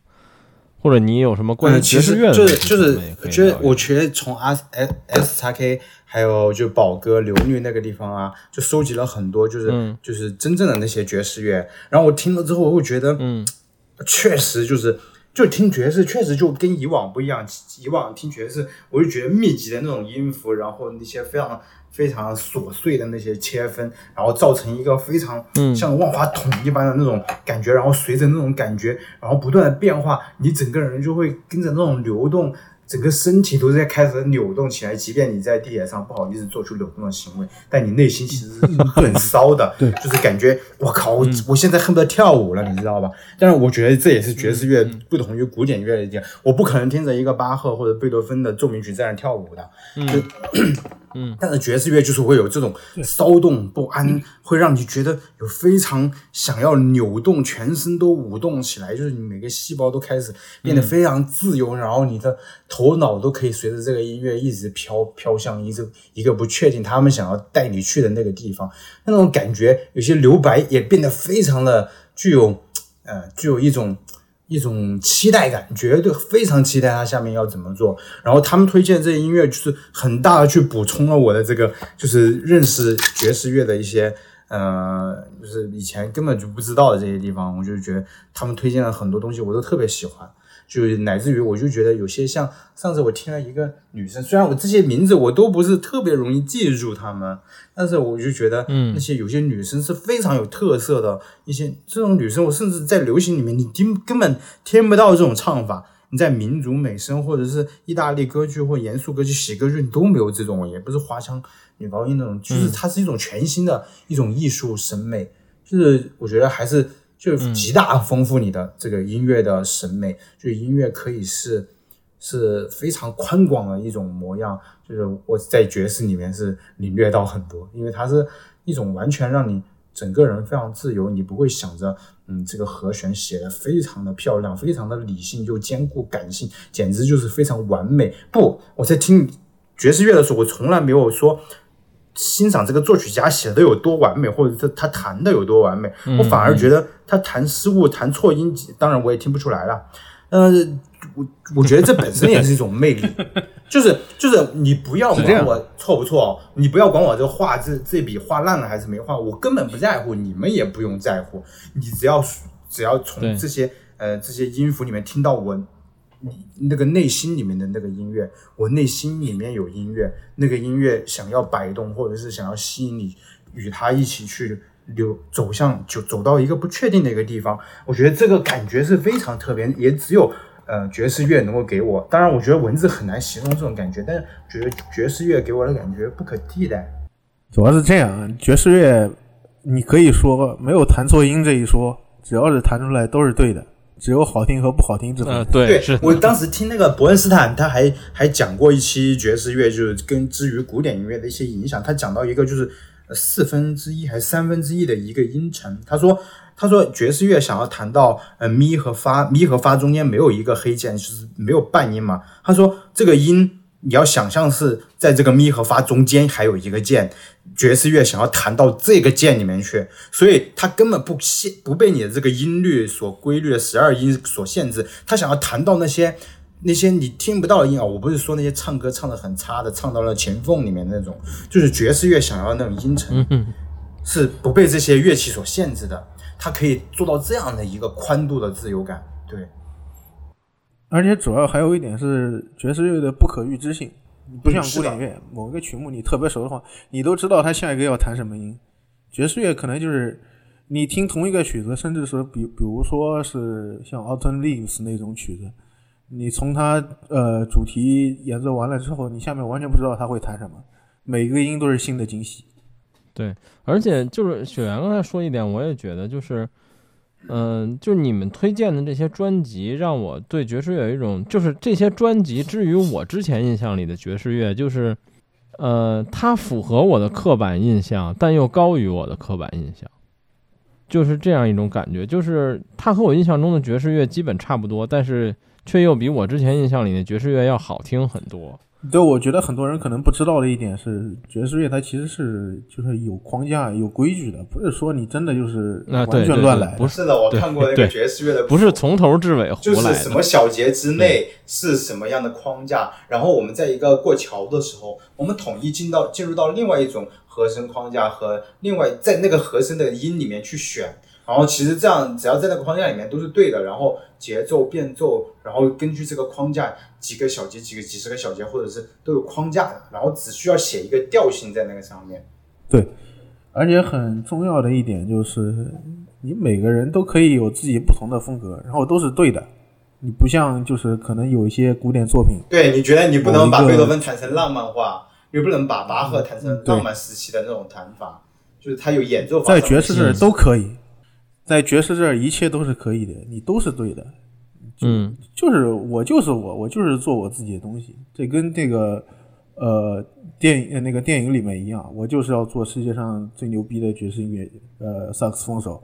或者你有什么关于爵士乐的实就是就是我觉得我觉得从 S S S x K 还有就宝哥、刘律那个地方啊，就收集了很多就是、嗯就是真正的那些爵士乐。然后我听了之后，我会觉得，嗯，确实就是就听爵士，确实就跟以往不一样。以往听爵士，我就觉得密集的那种音符，然后那些非常非常琐碎的那些切分，然后造成一个非常嗯像万花筒一般的那种感觉，然后随着那种感觉，然后不断的变化，你整个人就会跟着那种流动。整个身体都在开始扭动起来，即便你在地铁上不好意思做出扭动的行为，但你内心其实是很骚的，对。就是感觉我靠，我我现在恨不得跳舞了，你知道吧？但是我觉得这也是爵士乐不同于古典乐的一点，我不可能听着一个巴赫或者贝多芬的奏鸣曲在那跳舞的，就嗯。但是爵士乐就是会有这种骚动不安，会让你觉得有非常想要扭动，全身都舞动起来，就是你每个细胞都开始变得非常自由，然后你的头脑都可以随着这个音乐一直飘飘向一个一个不确定他们想要带你去的那个地方，那种感觉有些留白也变得非常的具有呃具有一种。一种期待感，绝对非常期待他下面要怎么做。然后他们推荐这音乐，就是很大的去补充了我的这个，就是认识爵士乐的一些，呃，就是以前根本就不知道的这些地方。我就觉得他们推荐了很多东西，我都特别喜欢。就乃至于我就觉得有些像上次我听了一个女生，虽然我这些名字我都不是特别容易记住她们，但是我就觉得嗯那些有些女生是非常有特色的一些这种女生，我甚至在流行里面你听根本听不到这种唱法。你在民族美声或者是意大利歌剧或严肃歌剧、喜歌剧，你都没有这种，也不是花腔女高音那种，就是它是一种全新的一种艺术审美，就是我觉得还是就极大丰富你的这个音乐的审美，就音乐可以是是非常宽广的一种模样，就是我在爵士里面是领略到很多，因为它是一种完全让你整个人非常自由，你不会想着嗯这个和弦写的非常的漂亮，非常的理性又兼顾感性，简直就是非常完美。不，我在听爵士乐的时候，我从来没有说。欣赏这个作曲家写的有多完美，或者是他弹的有多完美，我反而觉得他弹失误、弹错音，当然我也听不出来了。呃，我我觉得这本身也是一种魅力，就是就是你不要管我错不错，你不要管我这画这这笔画烂了还是没画，我根本不在乎，你们也不用在乎，你只要只要从这些呃这些音符里面听到我那个内心里面的那个音乐，我内心里面有音乐，那个音乐想要摆动或者是想要吸引你与他一起去流走向就走到一个不确定的一个地方。我觉得这个感觉是非常特别，也只有呃爵士乐能够给我。当然，我觉得文字很难形容这种感觉，但是觉得爵士乐给我的感觉不可替代。主要是这样，爵士乐你可以说没有弹错音这一说，只要是弹出来都是对的。只有好听和不好听之分。呃，对，是我当时听那个伯恩斯坦，他还 还讲过一期爵士乐，就是跟之于古典音乐的一些影响。他讲到一个就是四分之一还是三分之一的一个音程。他说，他说爵士乐想要弹到呃咪和发，咪和发中间没有一个黑键，就是没有半音嘛。他说这个音。你要想象是在这个咪和发中间还有一个键，爵士乐想要弹到这个键里面去，所以它根本不限不被你的这个音律所规律的十二音所限制，它想要弹到那些那些你听不到的音啊，我不是说那些唱歌唱的很差的，唱到了前缝里面那种，就是爵士乐想要那种音程 是不被这些乐器所限制的，它可以做到这样的一个宽度的自由感，对。而且主要还有一点是爵士乐的不可预知性，不像古典乐，某一个曲目你特别熟的话，你都知道它下一个要弹什么音。爵士乐可能就是你听同一个曲子，甚至是比比如说是像《Autumn Leaves》那种曲子，你从它呃主题演奏完了之后，你下面完全不知道他会弹什么，每一个音都是新的惊喜。对，而且就是雪原刚才说一点，我也觉得就是。嗯，就你们推荐的这些专辑，让我对爵士乐有一种，就是这些专辑之于我之前印象里的爵士乐，就是，呃，它符合我的刻板印象，但又高于我的刻板印象，就是这样一种感觉，就是它和我印象中的爵士乐基本差不多，但是却又比我之前印象里的爵士乐要好听很多。对，我觉得很多人可能不知道的一点是，爵士乐它其实是就是有框架、有规矩的，不是说你真的就是完全乱来。不是的，我看过那个爵士乐的，不是从头至尾胡来。就是什么小节之内是什么样的框架，然后我们在一个过桥的时候，我们统一进到进入到另外一种和声框架和另外在那个和声的音里面去选。然后其实这样，只要在那个框架里面都是对的，然后节奏变奏，然后根据这个框架几个小节、几个几十个小节，或者是都有框架的，然后只需要写一个调性在那个上面。对，而且很重要的一点就是，你每个人都可以有自己不同的风格，然后都是对的。你不像就是可能有一些古典作品，对你觉得你不能把贝多芬弹成浪漫化，又不能把巴赫弹成浪漫时期的那种弹法，就是他有演奏法。在爵士这都可以。在爵士这儿，一切都是可以的，你都是对的。嗯，就是我，就是我，我就是做我自己的东西。这跟这个呃电影那个电影里面一样，我就是要做世界上最牛逼的爵士音乐呃萨克斯风手。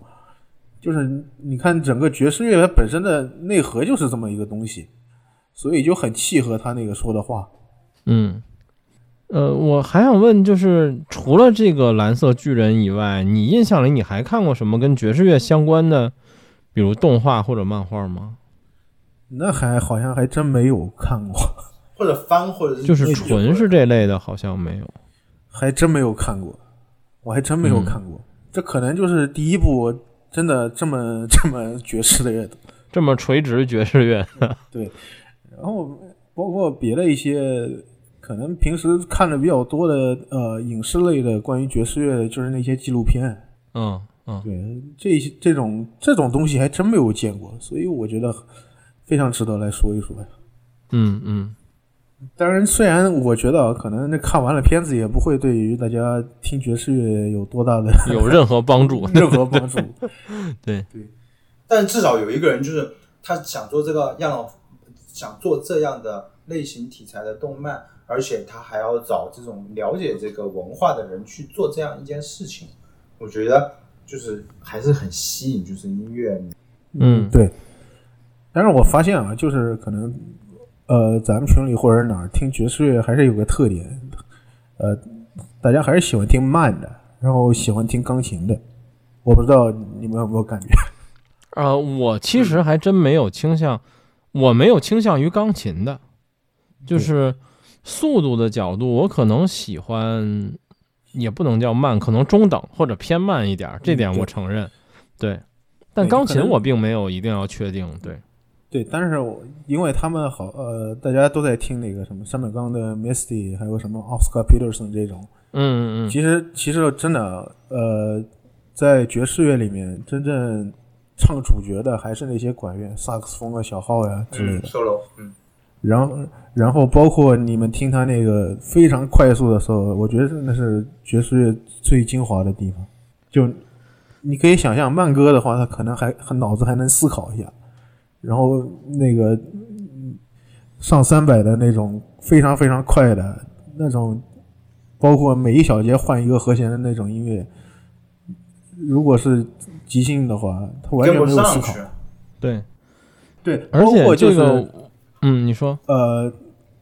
就是你看整个爵士乐它本身的内核就是这么一个东西，所以就很契合他那个说的话。嗯。呃，我还想问，就是除了这个蓝色巨人以外，你印象里你还看过什么跟爵士乐相关的，比如动画或者漫画吗？那还好像还真没有看过，或者翻，或者是就是纯是这类的，好像没有，还真没有看过，我还真没有看过，这可能就是第一部真的这么这么爵士的乐，这么垂直爵士乐，对，然后包括别的一些。可能平时看的比较多的，呃，影视类的关于爵士乐的，就是那些纪录片。嗯嗯，对，这些这种这种东西还真没有见过，所以我觉得非常值得来说一说呀。嗯嗯，当然，虽然我觉得可能那看完了片子也不会对于大家听爵士乐有多大的 有任何帮助，任何帮助。对对，但至少有一个人就是他想做这个样，想做这样的类型题材的动漫。而且他还要找这种了解这个文化的人去做这样一件事情，我觉得就是还是很吸引，就是音乐。嗯，对。但是我发现啊，就是可能呃，咱们群里或者哪儿听爵士乐还是有个特点，呃，大家还是喜欢听慢的，然后喜欢听钢琴的。我不知道你们有没有感觉？呃，我其实还真没有倾向，我没有倾向于钢琴的，就是。速度的角度，我可能喜欢，也不能叫慢，可能中等或者偏慢一点，这点我承认。对，但钢琴我并没有一定要确定。对，对，但是我因为他们好，呃，大家都在听那个什么山本刚的《Misty》，还有什么 Oscar Peterson 这种，嗯嗯嗯其实其实真的，呃，在爵士乐里面，真正唱主角的还是那些管乐、萨克斯风啊、小号呀之类嗯的。，solo，嗯，然后，然后包括你们听他那个非常快速的时候，我觉得那是爵士乐最精华的地方。就你可以想象，慢歌的话，他可能还还脑子还能思考一下，然后那个嗯上三百的那种非常非常快的那种，包括每一小节换一个和弦的那种音乐，如果是即兴的话，他完全没有思考。。对，对，而包括就是且这个，嗯，你说，呃，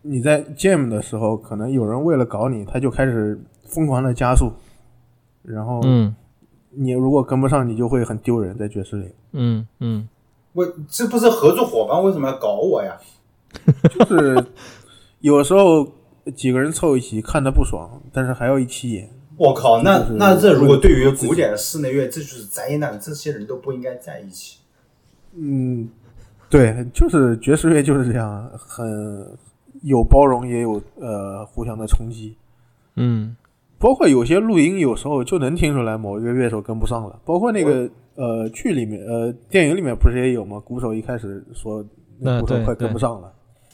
你在 jam 的时候，可能有人为了搞你，他就开始疯狂的加速，然后嗯你如果跟不上，你就会很丢人，在爵士里。嗯嗯，我这不是合作伙伴，为什么要搞我呀？就是有时候几个人凑一起看的不爽，但是还要一起演。我靠，那那这如果对于古典的室内乐，这就是灾难，这些人都不应该在一起。嗯，对，就是爵士乐就是这样，很有包容，也有呃互相的冲击。嗯包括有些录音，有时候就能听出来某一个乐手跟不上了。包括那个呃剧里面，呃电影里面不是也有吗？鼓手一开始说那鼓手快跟不上了，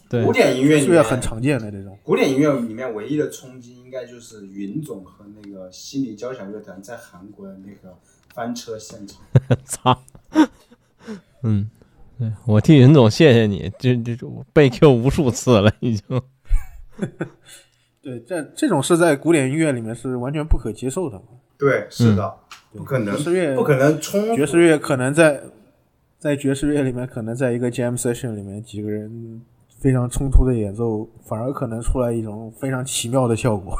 对古，典音乐里面很常见的这种。古典音乐里面唯一的冲击，应该就是云总和那个悉尼交响乐团在韩国的那个翻车现场。操，嗯，对我替云总谢谢你，这这种被 Q 无数次了，已经，对，这这种是在古典音乐里面是完全不可接受的。对，是的，不可能爵，士乐不可能冲爵士乐可能在在爵士乐里面，可能在一个 jam session 里面，几个人非常冲突的演奏，反而可能出来一种非常奇妙的效果。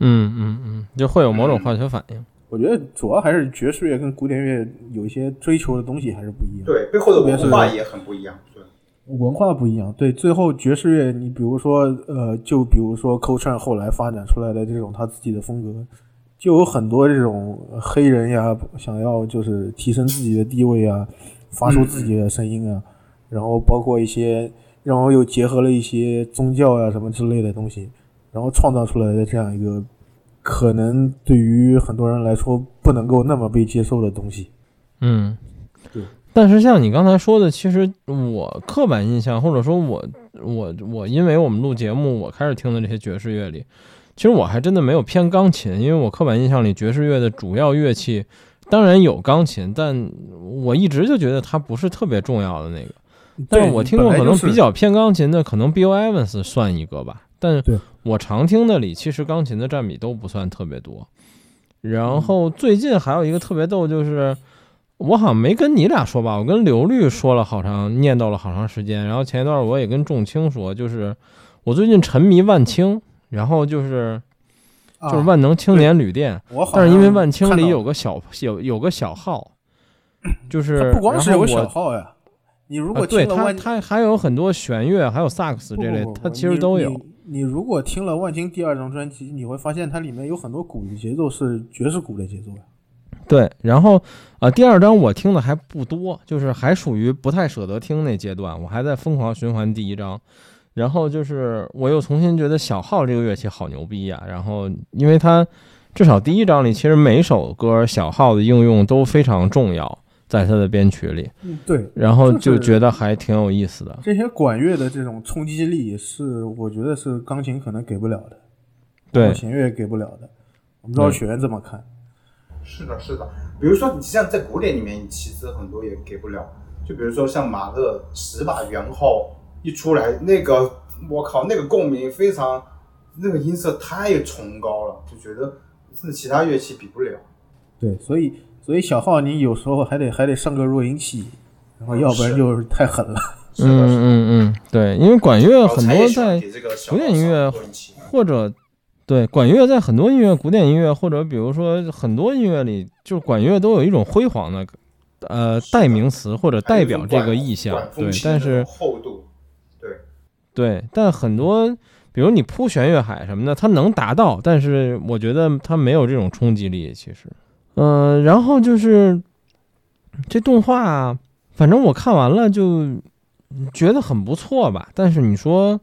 嗯嗯嗯，就会有某种化学反应。我觉得主要还是爵士乐跟古典乐有一些追求的东西还是不一样。对背后的文化也很不一样。对，文化不一样，对，最后爵士乐，你比如说，呃，就比如说 Coltrane 后来发展出来的这种他自己的风格，就有很多这种黑人呀，想要就是提升自己的地位啊，发出自己的声音啊，然后包括一些，然后又结合了一些宗教呀什么之类的东西，然后创造出来的这样一个可能对于很多人来说不能够那么被接受的东西。嗯，对。但是像你刚才说的，其实我刻板印象，或者说我我我，因为我们录节目，我开始听的这些爵士乐里，其实我还真的没有偏钢琴，因为我刻板印象里爵士乐的主要乐器当然有钢琴，但我一直就觉得它不是特别重要的那个。但是我听过可能比较偏钢琴的，可能 Bill Evans 算一个吧，但对我常听的里其实钢琴的占比都不算特别多。嗯然后最近还有一个特别逗，就是我好像没跟你俩说吧，我跟刘律说了好长，念叨了好长时间。然后前一段我也跟仲青说，就是我最近沉迷万青，然后就是就是啊万能青年旅店，但是因为万青里有个小有有个小号，就是它不光是有小号呀，你如啊，果对它听了万它还有很多弦乐，还有萨克斯这类不不，不它不其实都有。你如果听了万青第二张专辑，你会发现它里面有很多鼓的节奏是爵士鼓的节奏呀。对，然后啊、第二张我听的还不多，就是还属于不太舍得听那阶段，我还在疯狂循环第一张。然后就是我又重新觉得小号这个乐器好牛逼呀、然后因为它至少第一章里，其实每首歌小号的应用都非常重要，在他的编曲里，嗯，对，然后就就是觉得还挺有意思的。这些管乐的这种冲击力是我觉得是钢琴可能给不了的，对，弦乐给不了的。我不知道对学员怎么看。是的，是的。比如说，你像在古典里面，其实很多也给不了。就比如说像马勒十把圆号一出来，那个我靠，那个共鸣非常，那个音色太崇高了，就觉得是其他乐器比不了。对，所以所以小号你有时候还得还得上个弱音器，然后要不然就是太狠了。嗯。嗯嗯，对，因为管乐很多在古典音乐或者对管乐在很多音乐、古典音乐或者比如说很多音乐里，就是管乐都有一种辉煌的呃代名词或者代表这个意象对，但是厚度，对，对，但很多比如你铺弦乐海什么的，它能达到，但是我觉得它没有这种冲击力，其实，嗯、然后就是这动画，反正我看完了就觉得很不错吧，但是你说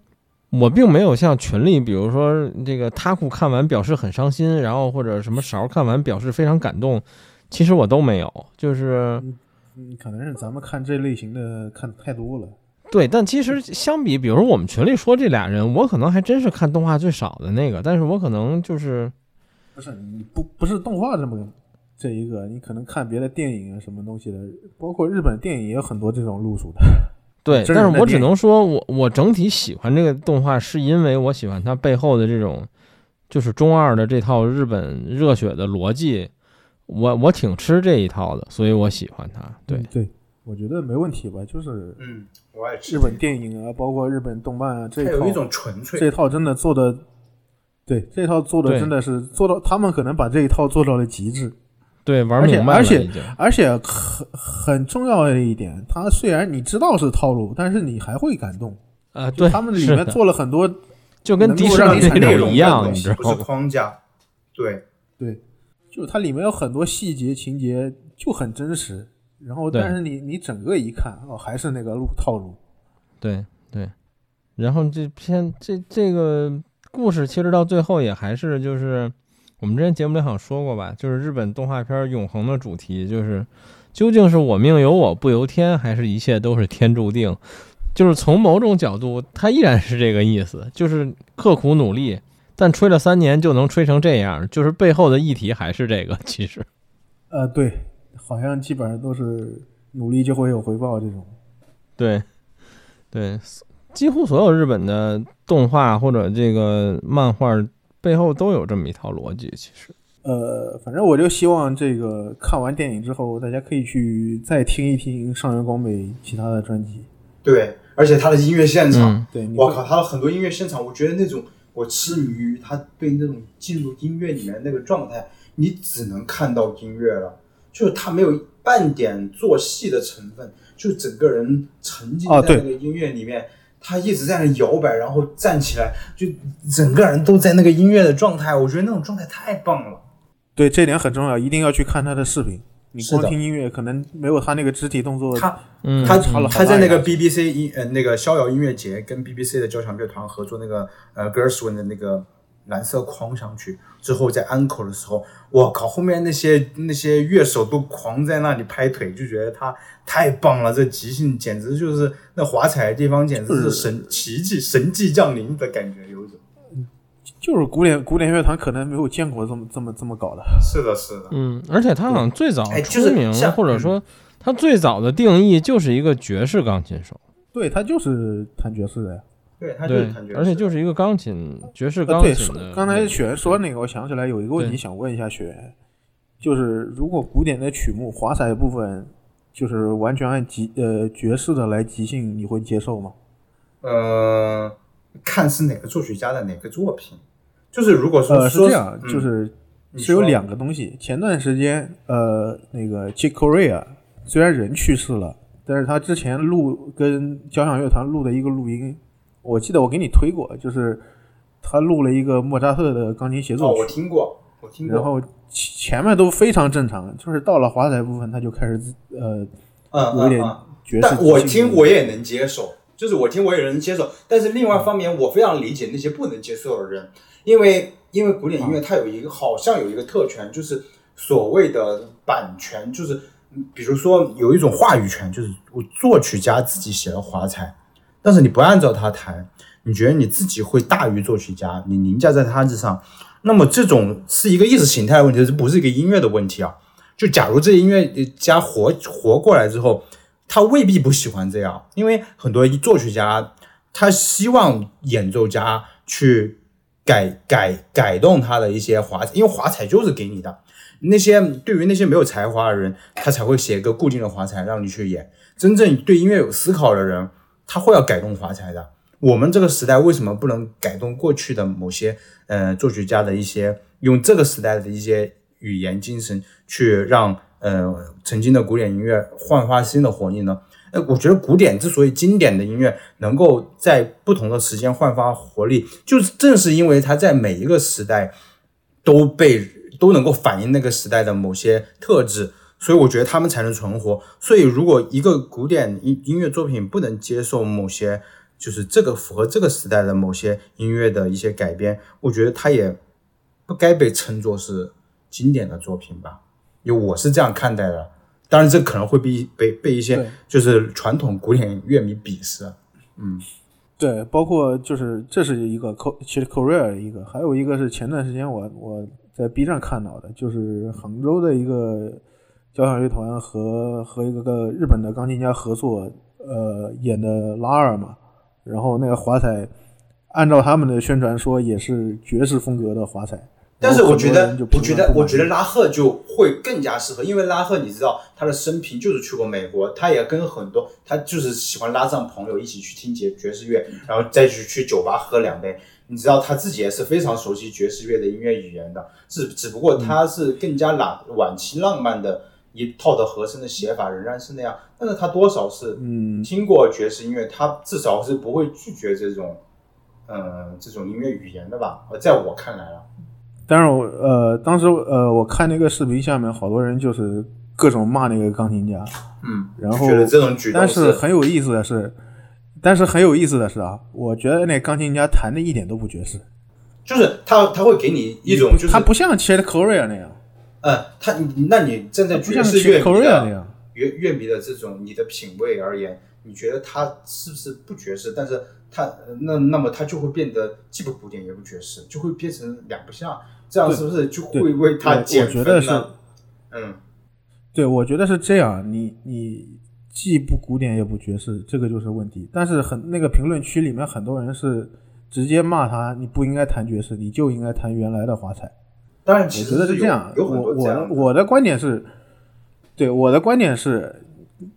我并没有像群里，比如说这个他库看完表示很伤心，然后或者什么勺看完表示非常感动，其实我都没有，就是嗯，可能是咱们看这类型的看太多了。对，但其实相比，比如说我们群里说这俩人，我可能还真是看动画最少的那个，但是我可能就是不是你不不是动画这么这一个，你可能看别的电影啊什么东西的，包括日本电影也有很多这种路数的。对，但是我只能说我我整体喜欢这个动画，是因为我喜欢它背后的这种就是中二的这套日本热血的逻辑，我我挺吃这一套的，所以我喜欢它。对嗯，对，我觉得没问题吧，就是嗯，我也日本电影啊，包括日本动漫啊这一套它有一，种纯粹，这套真的做的，对，这套做的真的是做到，他们可能把这一套做到了极致。对，玩而且明白了而且已经。而且很很重要的一点，它虽然你知道是套路，但是你还会感动。啊，对，他们里面做了很多，就跟能迪士尼那种一样，你知道吗？框架，对，对，就是它里面有很多细节情节就很真实，然后但是你你整个一看哦，还是那个路套路。对对，然后这篇这这个故事其实到最后也还是就是我们之前节目里好像说过吧，就是日本动画片永恒的主题就是究竟是我命由我不由天，还是一切都是天注定？就是从某种角度，它依然是这个意思，就是刻苦努力，但吹了三年就能吹成这样，就是背后的议题还是这个。其实，呃，对，好像基本上都是努力就会有回报这种。对，对，几乎所有日本的动画或者这个漫画背后都有这么一套逻辑。其实，呃，反正我就希望这个看完电影之后，大家可以去再听一听上原光美其他的专辑。对，而且他的音乐现场，嗯，对，我靠，他的很多音乐现场，我觉得那种我痴迷于他对那种进入音乐里面那个状态，你只能看到音乐了，就是他没有半点做戏的成分，就整个人沉浸在那个音乐里面。他一直在那摇摆，然后站起来，就整个人都在那个音乐的状态。我觉得那种状态太棒了。对这点很重要，一定要去看他的视频。你光听音乐，可能没有他那个肢体动作。他嗯，他差了他在那个 BBC 音呃那个逍遥音乐节跟 BBC 的交响乐团合作那个呃 Gershwin 的那个蓝色框上去之后，在安口的时候，我靠，后面那些那些乐手都狂在那里拍腿，就觉得他太棒了，这即兴简直就是那华彩的地方简直是神奇迹神迹降临的感觉，有一种。就是古典古典乐团可能没有见过这么这么这么搞的。是的，是的，嗯，而且他好像最早哎就是出名，或者说他最早的定义就是一个爵士钢琴手，对他就是弹爵士的呀。对，他就是对感觉，，而且就是一个钢琴爵士钢琴刚才雪原说那个，我想起来有一个问题想问一下雪原，就是如果古典的曲目华彩部分就是完全按即呃爵士的来即兴，你会接受吗？呃，看是哪个作曲家的哪个作品，就是如果说呃，是这样，嗯就是是有两个东西。前段时间，呃，那个 Chick Corea 虽然人去世了，但是他之前录跟交响乐团录的一个录音，我记得我给你推过，就是他录了一个莫扎特的钢琴协哦，奏曲，我听过，我听过。然后前前面都非常正常，就是到了华彩部分，他就开始自呃嗯，有一点嗯嗯爵士但我听我也能接受，就是我听我也能接受。但是另外一方面，我非常理解那些不能接受的人，因为因为古典音乐它有一个好像有一个特权，就是所谓的版权，就是嗯比如说有一种话语权，就是我作曲家自己写了华彩，但是你不按照他弹，你觉得你自己会大于作曲家，你凌驾在他之上，那么这种是一个意识形态的问题，这不是一个音乐的问题啊。就假如这音乐家活活过来之后，他未必不喜欢这样，因为很多作曲家他希望演奏家去改改改动他的一些华彩，因为华彩就是给你的。那些对于那些没有才华的人，他才会写一个固定的华彩让你去演。真正对音乐有思考的人，他会要改动华彩的。我们这个时代为什么不能改动过去的某些呃作曲家的一些用这个时代的一些语言精神去让呃曾经的古典音乐焕发新的活力呢？呃，我觉得古典之所以经典的音乐能够在不同的时间焕发活力，就是正是因为它在每一个时代都被都能够反映那个时代的某些特质，所以我觉得他们才能存活。所以，如果一个古典音音乐作品不能接受某些就是这个符合这个时代的某些音乐的一些改编，我觉得它也不该被称作是经典的作品吧，因为我是这样看待的。当然，这可能会被被被一些就是传统古典乐迷鄙视。嗯对，包括就是这是一个 Co 其实 Korea 的一个，还有一个是前段时间我我在 B 站看到的，就是杭州的一个交响乐团和和一个个日本的钢琴家合作，呃演的拉尔嘛，然后那个华彩，按照他们的宣传说也是爵士风格的华彩，但是我觉得我觉得，我觉得拉赫就会更加适合，因为拉赫你知道他的生平就是去过美国，他也跟很多他就是喜欢拉上朋友一起去听爵爵士乐，然后再去去酒吧喝两杯。你知道他自己也是非常熟悉爵士乐的音乐语言的，只只不过他是更加朗晚期浪漫的一套的和声的写法仍然是那样，但是他多少是嗯听过爵士音乐，他至少是不会拒绝这种，嗯、这种音乐语言的吧？呃在我看来啊。但是我呃当时呃我看那个视频下面好多人就是各种骂那个钢琴家，嗯，然后觉得这种举动但是很有意思的是，但是很有意思的是啊，我觉得那钢琴家弹的一点都不爵士，就是他他会给你一种就是他不像 Chet Korea 那样，呃，他那你站在爵士乐迷的。乐乐迷的这种你的品味而言，你觉得他是不是不爵士？但是他呃那那么他就会变得既不古典也不爵士，就会变成两不像，这样是不是就会为他我减分呢？嗯，对，我觉得是这样，你你既不古典也不爵士，这个就是问题。但是很那个评论区里面很多人是直接骂他，你不应该弹爵士，你就应该弹原来的华彩。当然，其我觉得实是这样，有很我我的多这样的我的观点是，对我的观点是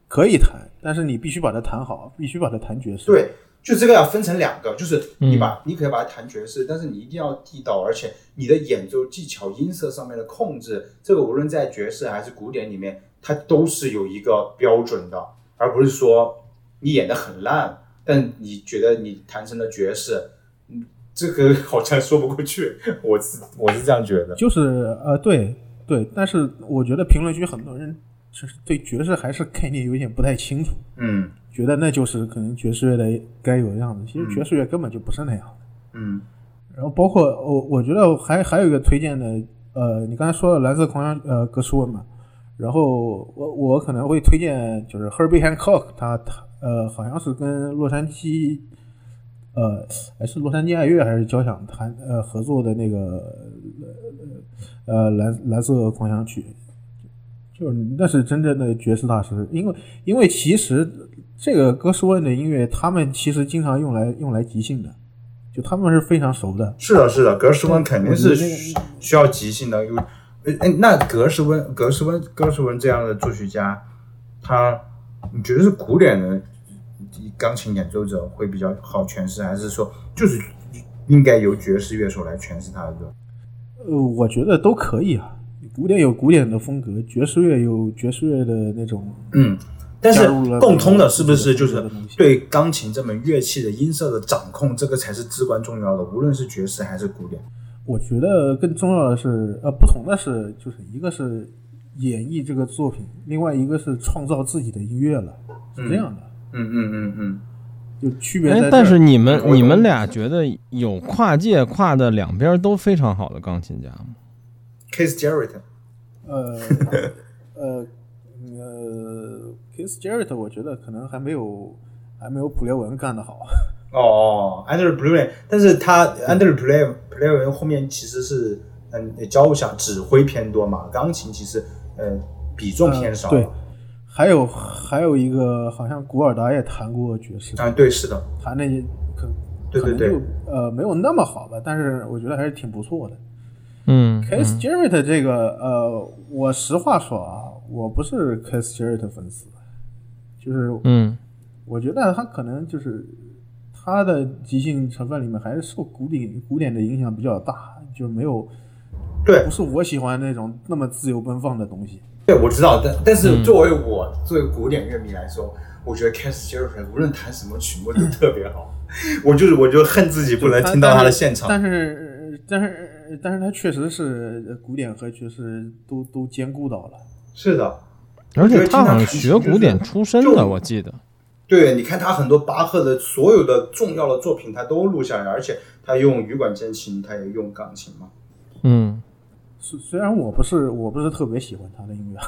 可以谈，但是你必须把它谈好，必须把它谈爵士。对，就这个要分成两个，就是你嗯把、你可以把它谈爵士，但是你一定要地道，而且你的演奏技巧、音色上面的控制，这个无论在爵士还是古典里面，它都是有一个标准的，而不是说你演的很烂，但你觉得你弹成了爵士，嗯，这个好像说不过去，我是我是这样觉得。就是呃，对对，但是我觉得评论区很多人就是对爵士还是概念有点不太清楚，嗯觉得那就是可能爵士乐的该有的样子。其实爵士乐根本就不是那样的。嗯然后包括我，我觉得还还有一个推荐的，呃，你刚才说的蓝色狂想，呃，格什温嘛，然后我我可能会推荐就是 Herbie Hancock，他他呃好像是跟洛杉矶，呃还是洛杉矶爱乐还是交响弹呃合作的那个呃呃蓝蓝色狂想曲，就是那是真正的爵士大师，因为因为其实这个格什温的音乐，他们其实经常用来用来即兴的。就他们是非常熟的，是的，是的，格什温肯定是需需要即兴的。有，哎哎，那格什温、格什温、格什温这样的作曲家，他你觉得是古典的钢琴演奏者会比较好诠释，还是说就是应该由爵士乐手来诠释他的歌？呃，我觉得都可以啊。古典有古典的风格，爵士乐有爵士乐的那种。嗯，但是共通的是不是就是对钢琴这门乐器的音色的掌控，这个才是至关重要的，无论是爵士还是古典。我觉得更重要的是，呃，不同的是，就是一个是演绎这个作品，另外一个是创造自己的音乐了，是这样的，嗯嗯嗯嗯嗯，就区别哎但是你们你们俩觉得有跨界跨的两边都非常好的钢琴家吗？Case Jarrett，呃呃呃，Kiss Jarrett，我觉得可能还没有还没有普列文干得好。哦，Andrew p l e 但是他 Andrew p l e p l e 文后面其实是嗯交响指挥偏多嘛，钢琴其实呃比重偏少。呃对，还有还有一个，好像古尔达也弹过爵士，啊，对，是的，弹的可对对对可能就呃没有那么好吧，但是我觉得还是挺不错的。嗯 Case Jarrett 这个呃，我实话说啊，我不是 Case Jarrett 粉丝，就是嗯。我觉得他可能就是他的即兴成分里面还是受古典古典的影响比较大，就没有对。不是我喜欢那种那么自由奔放的东西。对，我知道，但但是嗯作为我、作为古典乐迷来说，我觉得 Case Jarrett 无论弹什么曲目都特别好，我就是我就恨自己不能听到他的现场。但是但是但是他确实是呃古典和爵士都都兼顾到了。是的，而且他好像学古典出身的，我记得。对，你看他很多巴赫的所有的重要的作品，他都录下来，而且他用羽管键琴，他也用钢琴嘛。嗯虽虽然我不是我不是特别喜欢他的音乐，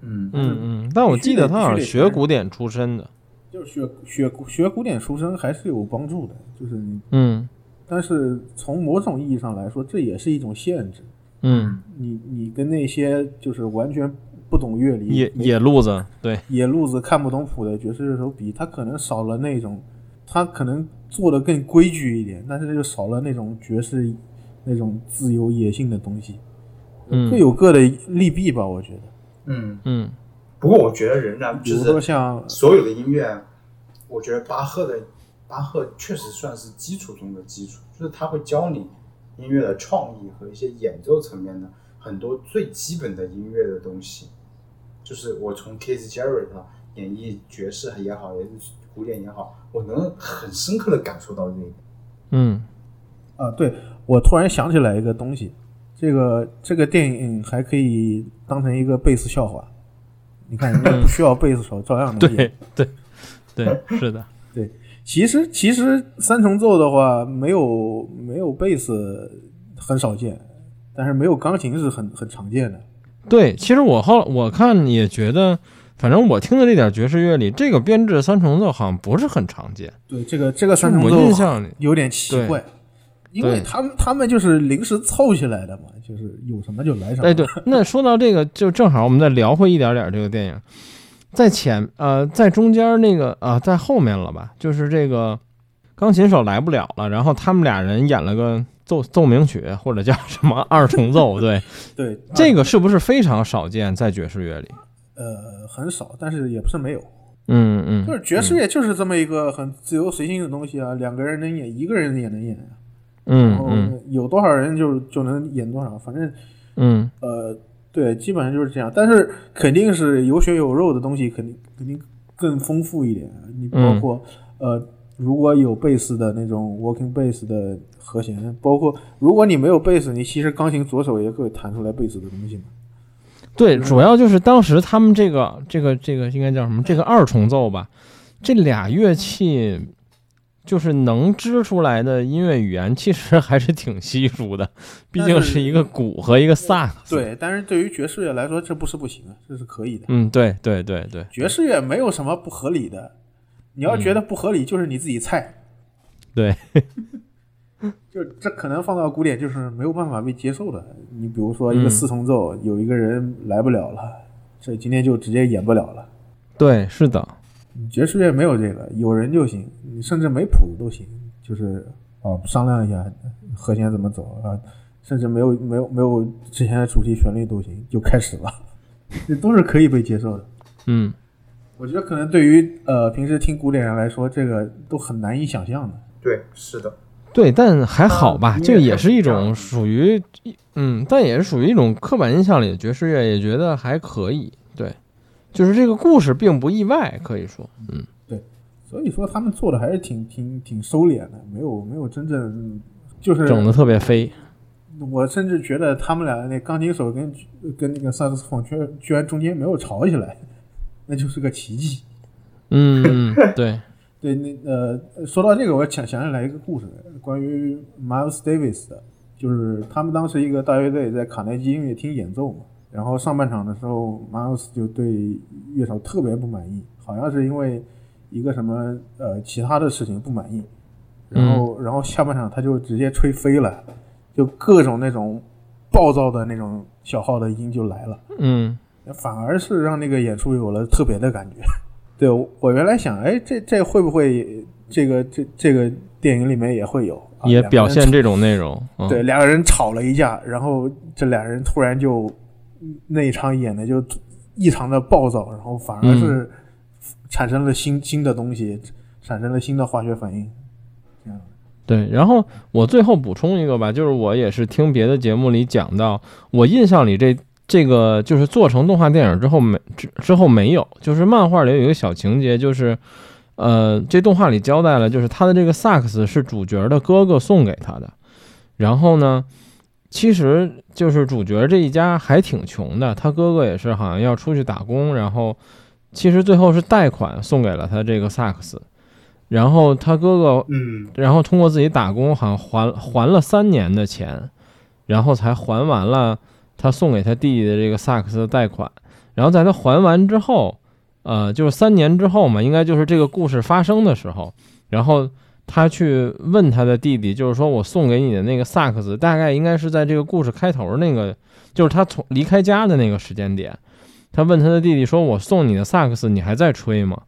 嗯。嗯嗯，但我记得他好像学古典出身的。就是学学古学古典出身还是有帮助的，就是你，嗯。但是从某种意义上来说，这也是一种限制。嗯，你你跟那些就是完全不懂乐理、野野路子，对，野路子看不懂谱的爵士乐手比，他可能少了那种，他可能做的更规矩一点，但是就少了那种爵士那种自由野性的东西，嗯各有各的利弊吧，我觉得。嗯，嗯不过我觉得仍然比如说就是像所有的音乐，我觉得巴赫的巴赫确实算是基础中的基础，就是他会教你音乐的创意和一些演奏层面的很多最基本的音乐的东西。就是我从 Keith Jarrett 演绎爵士也好，也是古典也好，我能很深刻的感受到这一点。嗯啊，对我突然想起来一个东西，这个这个电影还可以当成一个贝斯笑话。你看，人家不需要贝斯手，照样能演。对对对，是的，对其实其实三重奏的话，没有没有贝斯很少见，但是没有钢琴是很很常见的。对。其实我后我看也觉得，反正我听的这点爵士乐里，这个编制三重奏好像不是很常见。对，这个这个三重奏印象里，有点奇怪，因为他们他们就是临时凑起来的嘛，就是有什么就来什么。哎，对，那说到这个，就正好我们再聊回一点点这个电影，在前呃，在中间那个啊、在后面了吧？就是这个钢琴手来不了了，然后他们俩人演了个奏奏鸣曲，或者叫什么二重奏，对，对，这个是不是非常少见在爵士乐里？呃很少，但是也不是没有。嗯嗯，就是爵士乐就是这么一个很自由随性的东西啊，两个人能演，一个人也能演啊。嗯嗯有多少人就就能演多少，反正嗯呃，对，基本上就是这样。但是肯定是有血有肉的东西，肯定肯定更丰富一点。你包嗯括、呃，如果有贝斯的那种 working bass 的和弦，包括如果你没有贝斯，你其实钢琴左手也可以弹出来贝斯的东西嘛。对，主要就是当时他们这个这个这个应该叫什么？这个二重奏吧，这俩乐器就是能织出来的音乐语言，其实还是挺稀疏的，毕竟是是一个鼓和一个萨克斯。，对，但是对于爵士乐来说，这不是不行啊，这是可以的。嗯，对对对对爵士乐没有什么不合理的，你要觉得不合理，就是你自己菜。对，就这可能放到古典就是没有办法被接受的。你比如说一个嗯四重奏，有一个人来不了了，这今天就直接演不了了。对，是的，爵士乐没有这个，有人就行，你甚至没谱子都行，就是啊商量一下和弦怎么走啊，甚至没有没有没有之前的主题旋律都行，就开始了，这都是可以被接受的。嗯，我觉得可能对于呃平时听古典人来说，这个都很难以想象的。对，是的，对，但还好吧，嗯这个也是一种属于，嗯，但也是属于一种刻板印象里的爵士乐，也觉得还可以。对，就是这个故事并不意外，可以说，嗯所以说他们做的还是挺挺挺收敛的，没有没有真正就是整的特别飞。我甚至觉得他们俩那钢琴手跟跟那个萨克斯风居然居然中间没有吵起来，那就是个奇迹。嗯，嗯对，对，那呃，说到这个，我想想起来一个故事，关于 Miles Davis 的，就是他们当时一个大乐队在卡耐基音乐厅演奏嘛，然后上半场的时候，Miles 就对乐手特别不满意，好像是因为一个什么呃其他的事情不满意，然后、然后下半场他就直接吹飞了，就各种那种暴躁的那种小号的音就来了。嗯反而是让那个演出有了特别的感觉。对我我原来想，哎，这这会不会这个这这个电影里面也会有，啊也表现这种内容。嗯、对，两个人吵了一架，然后这俩人突然就那一场演的就异常的暴躁，然后反而是产生了新新的东西，产生了新的化学反应。这样，对，然后我最后补充一个吧，就是我也是听别的节目里讲到，我印象里这这个就是做成动画电影之后没之之后没有，就是漫画里有一个小情节，就是呃，这动画里交代了，就是他的这个萨克斯是主角的哥哥送给他的，然后呢，其实就是主角这一家还挺穷的，他哥哥也是好像要出去打工，然后其实最后是贷款送给了他这个萨克斯，然后他哥哥，嗯，然后通过自己打工，好像还还了三年的钱，然后才还完了他送给他弟弟的这个萨克斯的贷款。然后在他还完之后，呃，就是三年之后嘛，应该就是这个故事发生的时候，然后他去问他的弟弟，就是说我送给你的那个萨克斯，大概应该是在这个故事开头那个，就是他从离开家的那个时间点。他问他的弟弟说：“我送你的萨克斯，你还在吹吗？”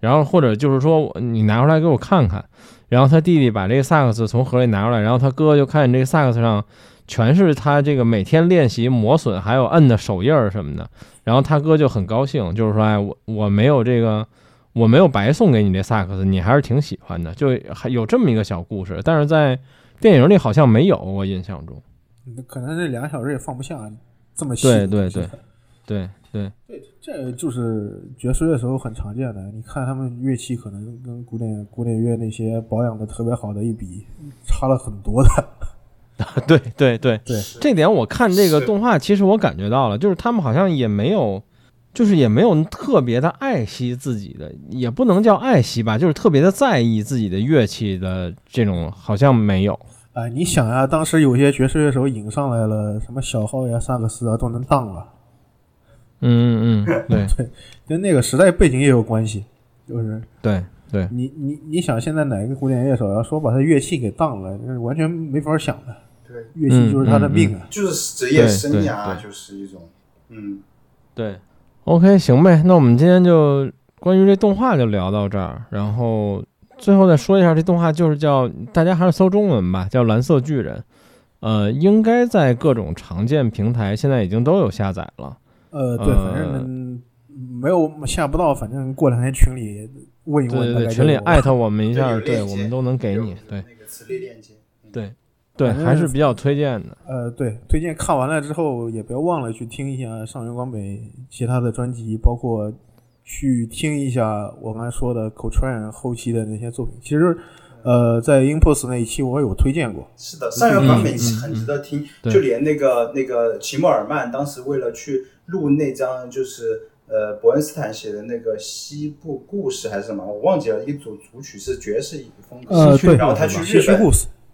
然后或者就是说你拿出来给我看看。然后他弟弟把这个萨克斯从盒里拿出来，然后他哥就看见这个萨克斯上全是他这个每天练习磨损还有摁的手印儿什么的。然后他哥就很高兴，就是说：“哎，我我没有这个，我没有白送给你这萨克斯，你还是挺喜欢的。”就还有这么一个小故事，但是在电影里好像没有，我印象中。可能这两个小时也放不下这么细。对对对对对，对，这就是爵士乐时候很常见的。你看他们乐器可能跟古典古典乐那些保养的特别好的一比，差了很多的。对对对对，这点我看这个动画，其实我感觉到了，就是他们好像也没有，就是也没有特别的爱惜自己的，也不能叫爱惜吧，就是特别的在意自己的乐器的这种，好像没有。哎，你想呀，当时有些爵士乐手引上来了，什么小号呀、萨克斯啊，都能当了。嗯嗯嗯，对 对，跟那个时代背景也有关系，就是对对。你你你想，现在哪一个古典乐手要说把他乐器给当了，那是完全没法想的。对，乐器就是他的命啊，就是职业生涯，就是一种，嗯，对。OK，行呗，那我们今天就关于这动画就聊到这儿，然后最后再说一下，这动画就是叫大家还是搜中文吧，叫《蓝色巨人》，呃，应该在各种常见平台现在已经都有下载了。呃，对，反正没有下不到，反正过两天群里问一问，对对对，群里艾特我们一下，对我们都能给你，对，那个磁力链接，对对，还是比较推荐的。呃，对，推荐看完了之后也不要忘了去听一下上原光美其他的专辑，包括去听一下我刚才说的 Coltrane 后期的那些作品。其实，呃，在 Impulse 那一期我有推荐过。是的，上原光北很值得听，就连那个那个齐默尔曼当时为了去。录那张就是呃伯恩斯坦写的那个西部故事还是什么，我忘记了。一组组曲是爵士风格，然后他去日本，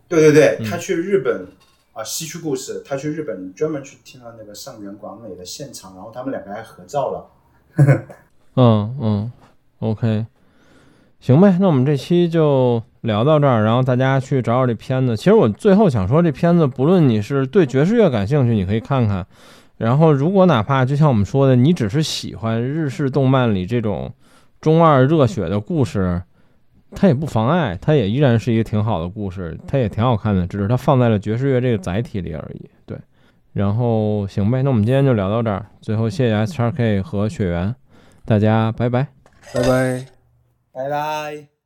对对对，他去日本啊西区故事，他去日本专门去听了那个上原广美的现场，然后他们两个还合照了。嗯嗯，OK，行呗，那我们这期就聊到这儿，然后大家去找找这片子。其实我最后想说，这片子不论你是对爵士乐感兴趣，你可以看看。然后，如果哪怕就像我们说的，你只是喜欢日式动漫里这种中二热血的故事，它也不妨碍，它也依然是一个挺好的故事，它也挺好看的，只是它放在了爵士乐这个载体里而已。对，然后行呗，那我们今天就聊到这儿。最后谢谢 S 叉 K 和雪原，大家拜拜，拜拜，拜拜。